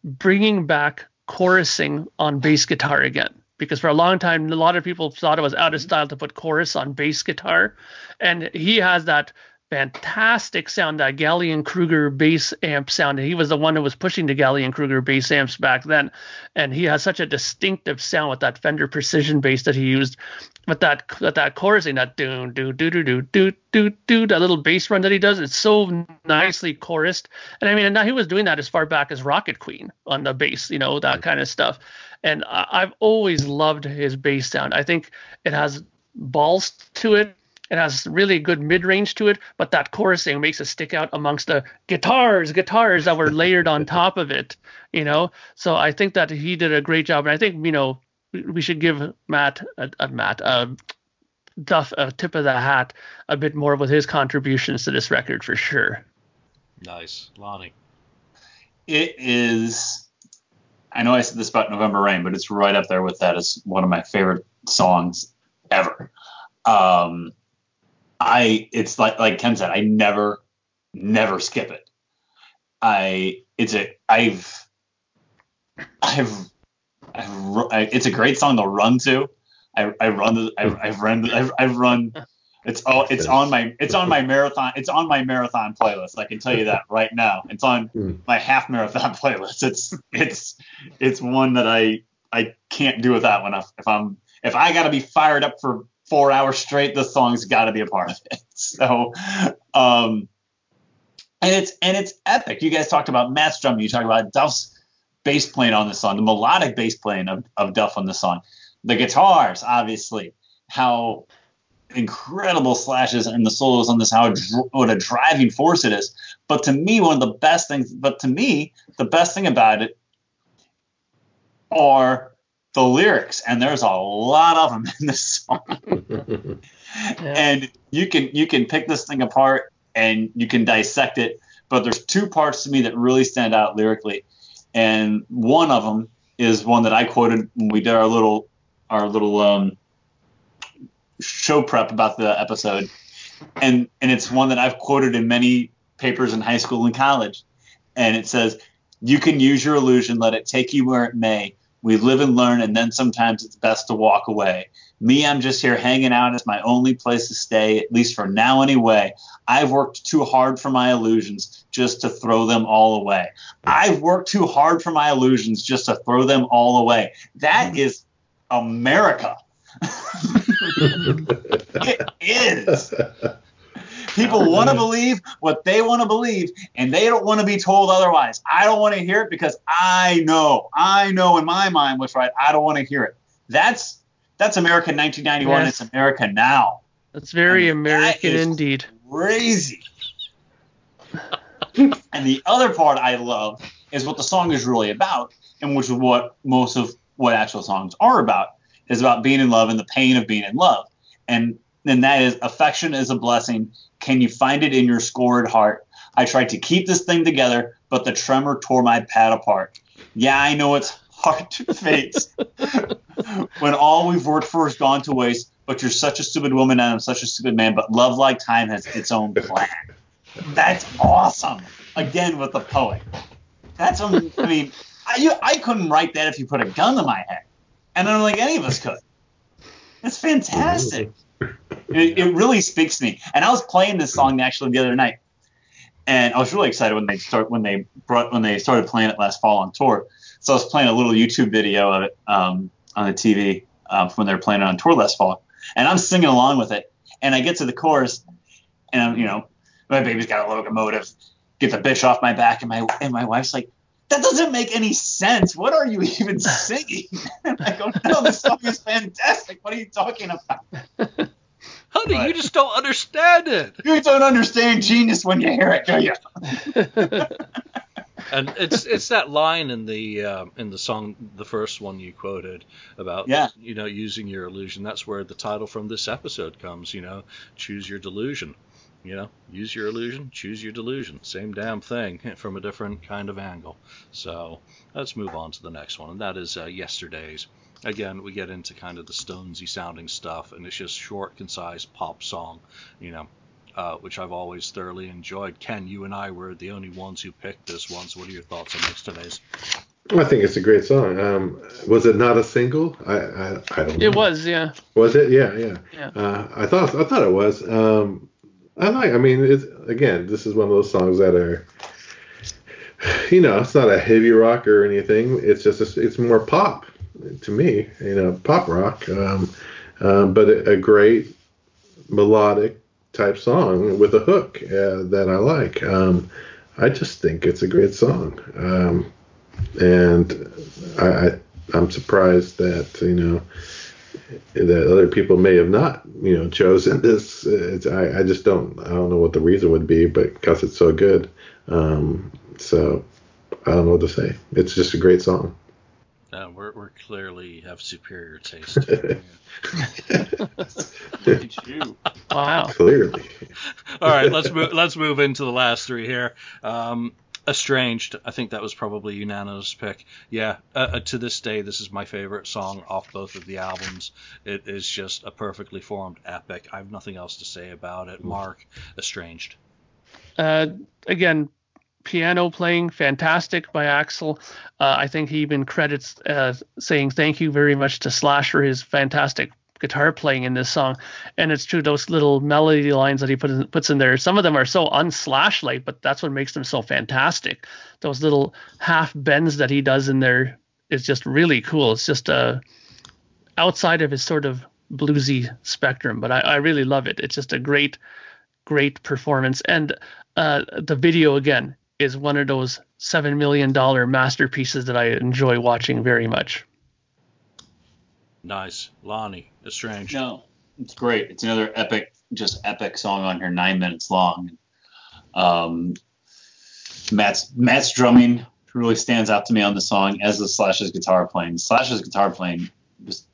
bringing back chorusing on bass guitar again. Because for a long time, a lot of people thought it was out of style to put chorus on bass guitar, and he has that fantastic sound, that Gallien-Krueger bass amp sound. He was the one who was pushing the Gallien-Krueger bass amps back then, and he has such a distinctive sound with that Fender Precision bass that he used. with that that that chorusing, that do do do do do do do do that little bass run that he does, it's so nicely chorused. And I mean, and now he was doing that as far back as Rocket Queen on the bass, you know, that kind of stuff. And I've always loved his bass sound. I think it has balls to it. It has really good mid range to it, but that chorusing makes it stick out amongst the guitars, guitars that were layered on top of it, you know. So I think that he did a great job, and I think you know we, we should give Matt, uh, uh, Matt, uh, Duff a tip of the hat a bit more with his contributions to this record for sure. Nice. Lonnie. It is. I know I said this about November Rain, but it's right up there with that as one of my favorite songs ever. Um, I it's like like Ken said, I never never skip it. I it's a I've I've, I've I, it's a great song to run to. I, I run the I've, I've run the, I've, I've run it's all it's on my it's on my marathon it's on my marathon playlist. I can tell you that right now. It's on Hmm. my half marathon playlist. It's it's it's one that I I can't do without when I, if I'm if I got to be fired up for four hours straight, the song's got to be a part of it. So, um, and it's and it's epic. You guys talked about Matt's drum. You talked about Duff's bass playing on this song, the melodic bass playing of, of Duff on this song, the guitars, obviously, how incredible Slash's and the solos on this, how what a driving force it is. But to me, one of the best things, but to me, the best thing about it are the lyrics, and there's a lot of them in this song. And you can you can pick this thing apart and you can dissect it, but there's two parts to me that really stand out lyrically, and one of them is one that I quoted when we did our little our little um, show prep about the episode, and and it's one that I've quoted in many papers in high school and college, and it says, "You can use your illusion, let it take you where it may. We live and learn, and then sometimes it's best to walk away. Me, I'm just here hanging out. It's my only place to stay, at least for now, anyway. I've worked too hard for my illusions just to throw them all away. I've worked too hard for my illusions just to throw them all away. That mm-hmm. is America. it is. People want to believe what they want to believe, and they don't want to be told otherwise. I don't want to hear it because I know, I know in my mind what's right. I don't want to hear it. That's that's America 1991. Yes. It's America now. That's very I mean, American indeed. Crazy. and the other part I love is what the song is really about, and which is what most of what actual songs are about, is about being in love and the pain of being in love. And and that is affection is a blessing. Can you find it in your scored heart? I tried to keep this thing together, but the tremor tore my pad apart. Yeah, I know it's hard to face when all we've worked for has gone to waste. But you're such a stupid woman, and I'm such a stupid man. But love, like time, has its own plan. That's awesome. Again with the poet. That's I mean, I, you, I couldn't write that if you put a gun to my head, and I don't think any of us could. It's fantastic. It, it really speaks to me. And I was playing this song actually the other night, and I was really excited when they start when they brought when they started playing it last fall on tour. So I was playing a little YouTube video of it um, on the TV uh, when they were playing it on tour last fall, and I'm singing along with it. And I get to the chorus, and I'm, you know, my baby's got a locomotive, get the bitch off my back, and my and my wife's like, that doesn't make any sense. What are you even singing? And I go, no, this song is fantastic. What are you talking about? Honey, Right. you just don't understand it. You don't understand genius when you hear it, do you? And it's it's that line in the um, in the song, the first one you quoted about, Yeah. you know, using your illusion. That's where the title from this episode comes. You know, choose your delusion. You know, use your illusion, choose your delusion. Same damn thing from a different kind of angle. So let's move on to the next one, and that is uh, yesterday's. Again, we get into kind of the Stonesy sounding stuff, and it's just short, concise pop song. You know, uh, which I've always thoroughly enjoyed. Ken, you and I were the only ones who picked this one. So what are your thoughts on yesterday's? I think it's a great song. Um, was it not a single? I I, I don't know. It was, yeah. Was it? Yeah, yeah. Yeah. Uh, I thought I thought it was. Um, I like. I mean, it's again, this is one of those songs that are, you know, it's not a heavy rock or anything. It's just a, it's more pop to me. You know, pop rock. Um, um, but a, a great melodic type song with a hook uh, that I like. Um, I just think it's a great song. Um, and I, I I'm surprised that you know that other people may have not, you know, chosen this. It's, I, I just don't, I don't know what the reason would be, but because it's so good. Um, so I don't know what to say. It's just a great song. Uh, we're, we're clearly have superior taste. Look at you. Wow. Clearly. All right, let's move. Let's move into the last three here. Um, Estranged. I think that was probably unanimous pick. Yeah. Uh, uh, to this day, this is my favorite song off both of the albums. It is just a perfectly formed epic. I have nothing else to say about it. Mark, Estranged. Uh, again, piano playing fantastic by Axl. Uh, I think he even credits uh, saying thank you very much to Slash for his fantastic guitar playing in this song. And it's true, those little melody lines that he put in, puts in there, some of them are so unslash like, but that's what makes them so fantastic. Those little half bends that he does in there is just really cool. It's just uh, outside of his sort of bluesy spectrum, but I, I really love it. It's just a great, great performance. And uh, the video again is one of those seven million dollar masterpieces that I enjoy watching very much. Nice. Lonnie, Estranged. No, it's great. It's another epic, just epic song on here, nine minutes long. Um, Matt's Matt's drumming really stands out to me on the song, as does Slash's guitar playing. Slash's guitar playing just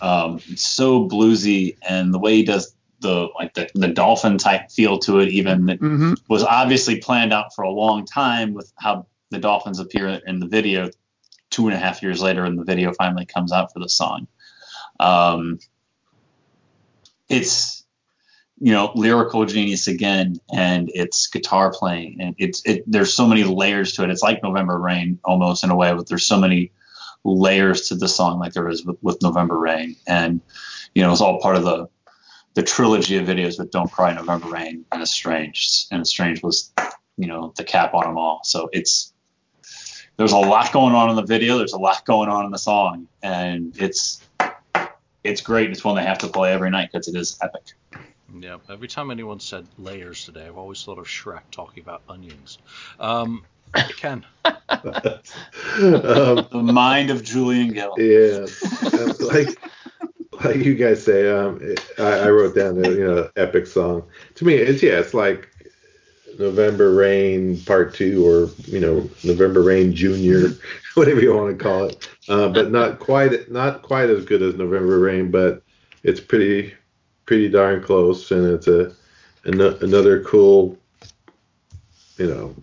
um, so bluesy, and the way he does the like the, the dolphin type feel to it, even that Mm-hmm. was obviously planned out for a long time with how the dolphins appear in the video two and a half years later and the video finally comes out for the song. Um, it's you know lyrical genius again and it's guitar playing and it's it there's so many layers to it. It's like november rain almost in a way but there's so many layers to the song like there is with, with november rain. And you know it's all part of the the trilogy of videos with don't cry november rain and estranged and estranged was you know the cap on them all. So it's there's a lot going on in the video there's a lot going on in the song and it's it's great it's one they have to play every night because it is epic Yeah. Every time anyone said layers today, I've always thought of Shrek talking about onions. Um, Ken. um, the mind of julian gill yeah. Like, like you guys say, um, it, I, I wrote down the, you know, epic song. To me, it's, yeah, it's like November Rain Part Two, or you know, November Rain Junior, whatever you want to call it. Uh, but not quite, not quite as good as November Rain, but it's pretty, pretty darn close, and it's a, an, another cool, you know,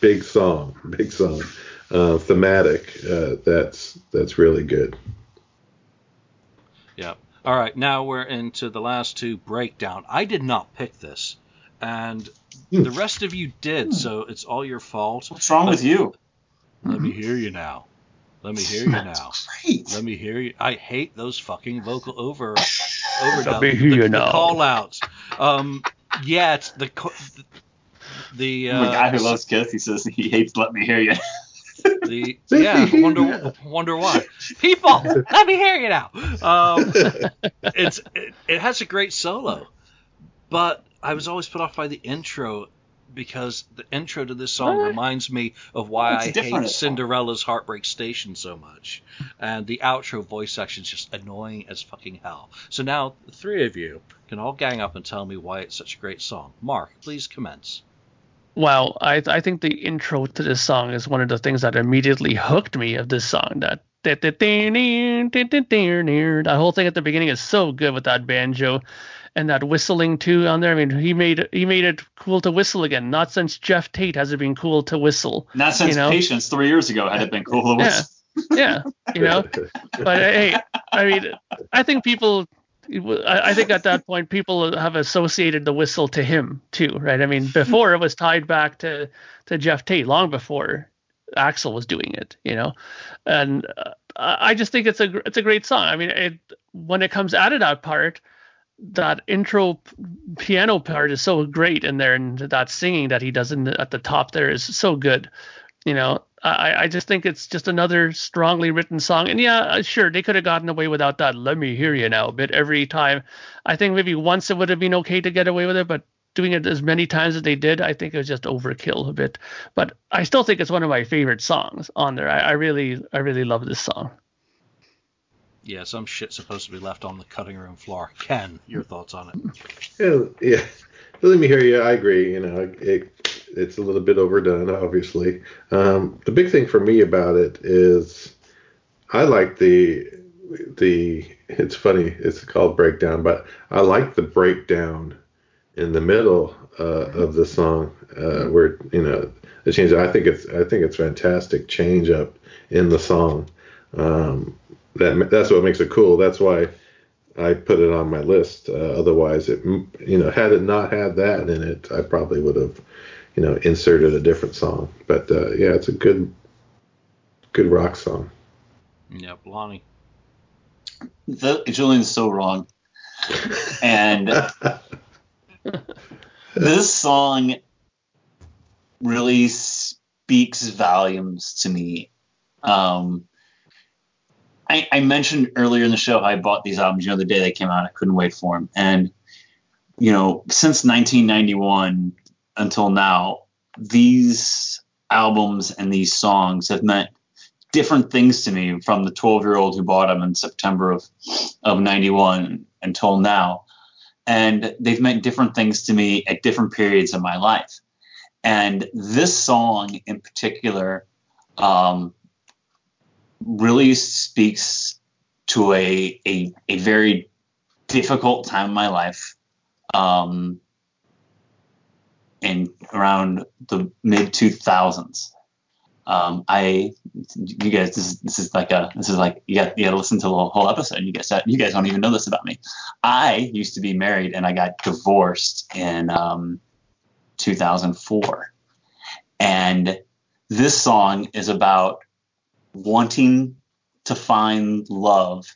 big song, big song, uh, thematic. Uh, that's that's really good. Yeah. All right. Now we're into the last two breakdown. I did not pick this, and the rest of you did, so it's all your fault. what's wrong with you Let me hear you now. Let me hear you now. great Let me hear you. I hate those fucking vocal over overdubs. Let me hear the, you the now. call outs. Um, yeah, it's the co- the I'm guy uh, who loves kiss he says he hates let me hear you The yeah, wonder wonder why. People, let me hear you now. Um, it's it, it has a great solo, but I was always put off by the intro because the intro to this song What? reminds me of why Oh, it's I hate Cinderella's Heartbreak Station so much, and the outro voice section is just annoying as fucking hell. So now the three of you can all gang up and tell me why it's such a great song. Mark, please commence. Wow, I I think the intro to this song is one of the things that immediately hooked me of this song. That that that whole thing at the beginning is so good with that banjo and that whistling too on there. I mean, he made he made it cool to whistle again. Not since Geoff Tate has it been cool to whistle. Not since You know? Patience three years ago had it been cool. to Yeah. whistle. Yeah, you know. But uh, hey, I mean, I think people. I think at that point people have associated the whistle to him too, right? I mean, before it was tied back to to Geoff Tate, long before Axl was doing it, you know. And uh, I I just think it's a it's a great song. I mean, it when it comes out of that part, that intro piano part is so great in there, and that singing that he does in the, at the top there is so good. You know, I, I just think it's just another strongly written song. And yeah, uh, sure, they could have gotten away without that "Let me hear you now" bit every time. I think maybe once it would have been okay to get away with it, but doing it as many times as they did, I think it was just overkill a bit. But I still think it's one of my favorite songs on there. I, I really, I really love this song. Yeah, some shit's supposed to be left on the cutting room floor. Ken, your thoughts on it? Yeah, yeah. Let me hear you. I agree. You know, it, it's a little bit overdone, obviously. Um, the big thing for me about it is I like the the. It's funny. It's called breakdown, but I like the breakdown in the middle uh, of the song uh, where you know the change. I think it's I think it's fantastic change up in the song. Um, that that's what makes it cool. That's why I put it on my list. Uh, otherwise, it you know had it not had that in it, I probably would have you know inserted a different song. But uh, yeah, it's a good good rock song. Yep, Lonnie. The, Julian's so wrong. And this song really speaks volumes to me. Um, I, I mentioned earlier in the show how I bought these albums. You know, the day they came out, I couldn't wait for them. And you know, since 1991 until now, these albums and these songs have meant different things to me from the 12 year old who bought them in September of, of 91 until now. And they've meant different things to me at different periods of my life. And this song in particular um, really speaks to a, a, a very difficult time in my life. Um, in around the mid 2000s. Um, I, you guys, this is this is like a this is like you got you got to listen to the whole, episode. You guys, you guys don't even know this about me. I used to be married and I got divorced in um, 2004, and this song is about wanting to find love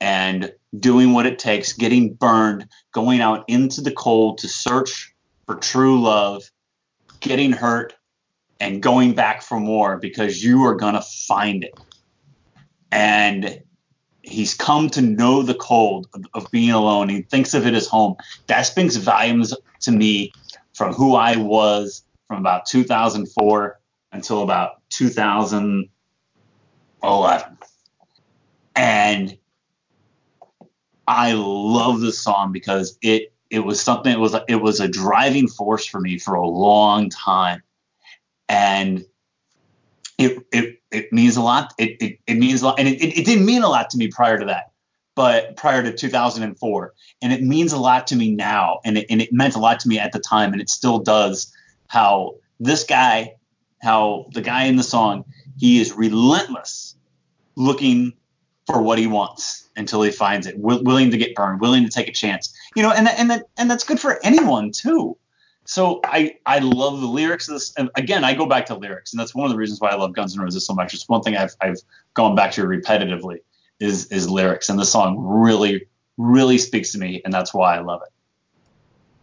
and doing what it takes, getting burned, going out into the cold to search for true love, getting hurt, and going back for more because you are going to find it. And he's come to know the cold of, of being alone. He thinks of it as home. That speaks volumes to me from who I was from about 2004 until about 2011. And I love this song because it it was something it was it was a driving force for me for a long time. And it it, it means a lot. It, it, it means a lot. And it, it, it didn't mean a lot to me prior to that but prior to 2004 and it means a lot to me now. And it, and it meant a lot to me at the time. And it still does how this guy how the guy in the song he is relentless looking for what he wants until he finds it wi- willing to get burned willing to take a chance. You know and and that, and that's good for anyone too. So I I love the lyrics of this and again I go back to lyrics and that's one of the reasons why I love Guns N' Roses so much. It's one thing I've I've gone back to repetitively is is lyrics and the song really really speaks to me and that's why I love it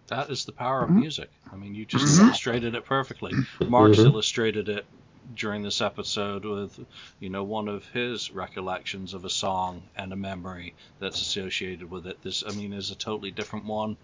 That is the power of Mhm. music. I mean, you just Mhm. illustrated it perfectly. Mark's Mhm. illustrated it during this episode with, you know, one of his recollections of a song and a memory that's associated with it. This, I mean, is a totally different one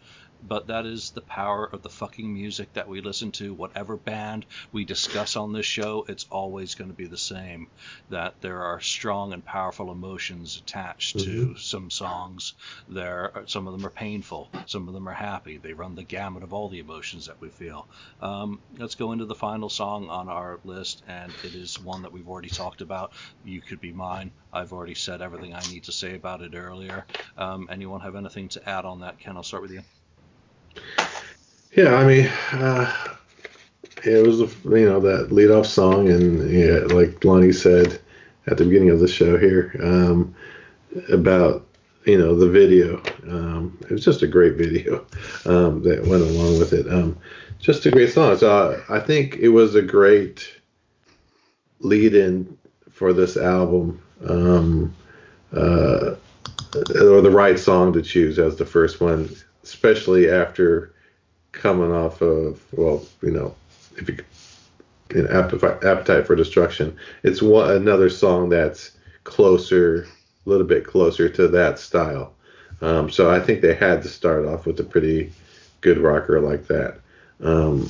but that is the power of the fucking music that we listen to. Whatever band we discuss on this show, it's always going to be the same. That there are strong and powerful emotions attached mm-hmm. to some songs. There, some of them are painful, some of them are happy. They run the gamut of all the emotions that we feel. Um, let's go into the final song on our list, and it is one that we've already talked about. You could be mine. I've already said everything I need to say about it earlier. Um, anyone have anything to add on that? Ken, I'll start with you. Yeah, I mean, uh, it was you know that lead off song, and yeah, like Lonnie said at the beginning of the show here um, about you know the video. Um, it was just a great video um, that went along with it. Um, just a great song. So I think it was a great lead in for this album, um, uh, or the right song to choose as the first one, especially after coming off of well, you know, if you you know, appetite for destruction, it's one another song that's closer, a little bit closer to that style. Um, so I think they had to start off with a pretty good rocker like that. Um,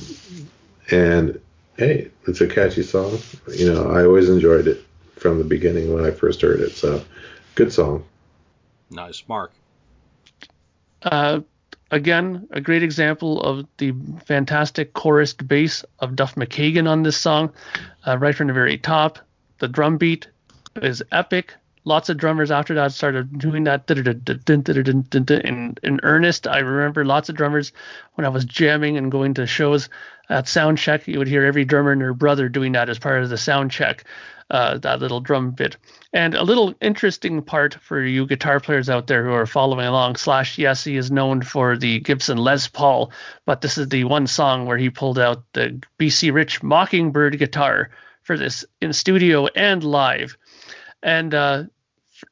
and hey, it's a catchy song. You know, I always enjoyed it from the beginning when I first heard it. So good song. Nice, Mark. Uh, again, a great example of the fantastic chorused bass of Duff McKagan on this song, uh, right from the very top. The drum beat is epic. Lots of drummers after that started doing that in, in earnest. I remember lots of drummers when I was jamming and going to shows at sound check. You would hear every drummer and their brother doing that as part of the sound check uh, that little drum bit. And a little interesting part for you guitar players out there who are following along. Slash, yes, he is known for the Gibson Les Paul, but this is the one song where he pulled out the BC Rich Mockingbird guitar for this in studio and live. And uh,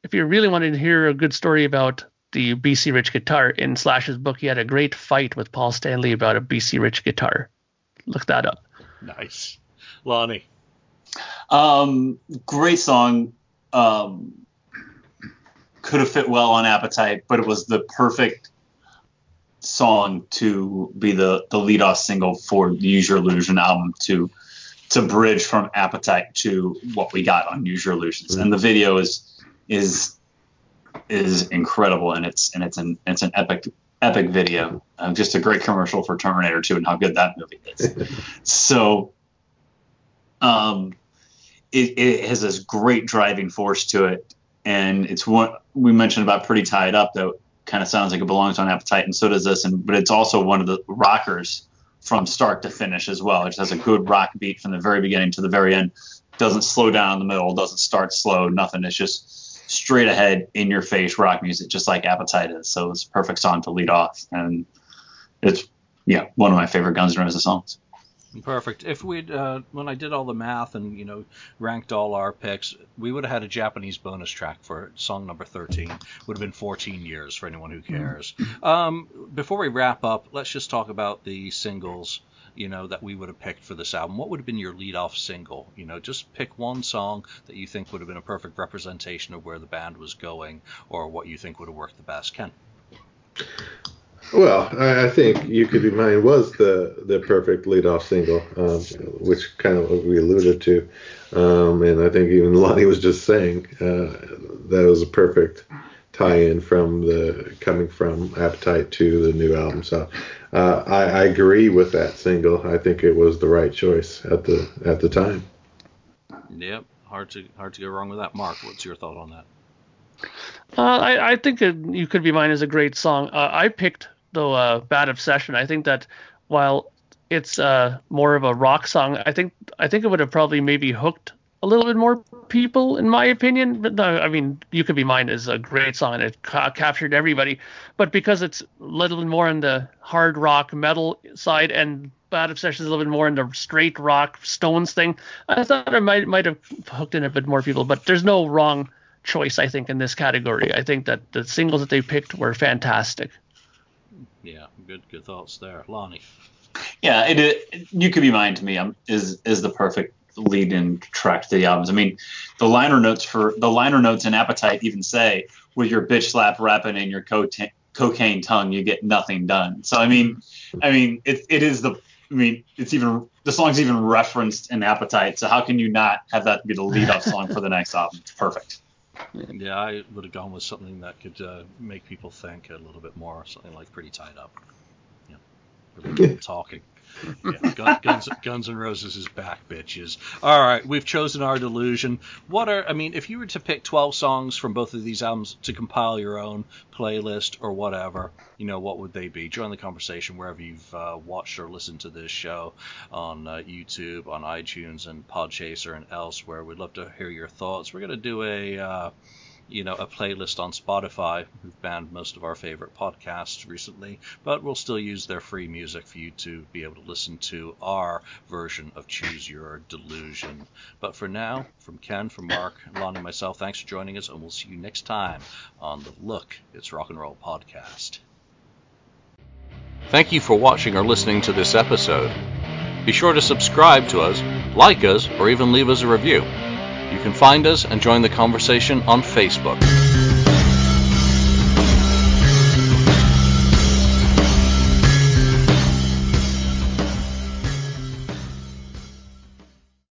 if you really wanted to hear a good story about the BC Rich guitar in Slash's book, he had a great fight with Paul Stanley about a BC Rich guitar. Look that up. Nice. Lonnie. Um, great song. Um, could have fit well on Appetite, but it was the perfect song to be the the lead off single for the Use Your Illusion album to to bridge from Appetite to what we got on Use Your Illusions. And the video is is is incredible and it's and it's an it's an epic epic video. Uh, just a great commercial for Terminator 2 and how good that movie is. so um it, it has this great driving force to it, and it's what we mentioned about pretty tied up that kind of sounds like it belongs on Appetite, and so does this. And but it's also one of the rockers from start to finish as well. It just has a good rock beat from the very beginning to the very end. Doesn't slow down in the middle. Doesn't start slow. Nothing. It's just straight ahead, in your face rock music, just like Appetite is. So it's a perfect song to lead off, and it's yeah one of my favorite Guns N' Roses songs. Perfect. If we'd uh, when I did all the math and you know ranked all our picks, we would have had a Japanese bonus track for song number 13. Would have been 14 years for anyone who mm-hmm. cares. Um, before we wrap up, let's just talk about the singles. You know that we would have picked for this album. What would have been your lead-off single? You know, just pick one song that you think would have been a perfect representation of where the band was going, or what you think would have worked the best. Ken. Well, I, I, think "You Could Be Mine" was the the perfect leadoff single, um, which kind of we alluded to, um, and I think even Lonnie was just saying uh, that was a perfect tie-in from the coming from Appetite to the new album. So uh, I, I agree with that single. I think it was the right choice at the at the time. Yep, hard to hard to go wrong with that. Mark, what's your thought on that? Uh, I, I, think that "You Could Be Mine" is a great song. Uh, I picked though uh, Bad Obsession. I think that while it's uh, more of a rock song, I think I think it would have probably maybe hooked a little bit more people, in my opinion. But no, I mean, "You Could Be Mine" is a great song it ca- captured everybody. But because it's a little bit more on the hard rock metal side and Bad Obsession is a little bit more in the straight rock Stones thing, I thought it might might have hooked in a bit more people. But there's no wrong choice, I think, in this category. I think that the singles that they picked were fantastic yeah, good good thoughts there, Lonnie. Yeah, it, it, you could be mine to me. Um, is is the perfect lead in track to the albums. I mean, the liner notes for the liner notes in Appetite even say, "With your bitch slap rapping and your co- cocaine tongue, you get nothing done." So I mean, I mean, it it is the. I mean, it's even the song's even referenced in Appetite. So how can you not have that be the lead up song for the next album? It's perfect. Yeah, I would have gone with something that could uh, make people think a little bit more, something like "Pretty Tied Up." Yeah, really talking. Yeah, Guns, Guns N' Roses is back, bitches. All right, we've chosen our delusion. What are I mean, if you were to pick 12 songs from both of these albums to compile your own playlist or whatever, you know, what would they be? Join the conversation wherever you've uh, watched or listened to this show on uh, YouTube, on iTunes, and Podchaser and elsewhere. We'd love to hear your thoughts. We're gonna do a uh, you know, a playlist on Spotify. We've banned most of our favorite podcasts recently, but we'll still use their free music for you to be able to listen to our version of Choose Your Delusion. But for now, from Ken, from Mark, Lonnie, and myself, thanks for joining us, and we'll see you next time on the Look It's Rock and Roll podcast. Thank you for watching or listening to this episode. Be sure to subscribe to us, like us, or even leave us a review. You can find us and join the conversation on Facebook.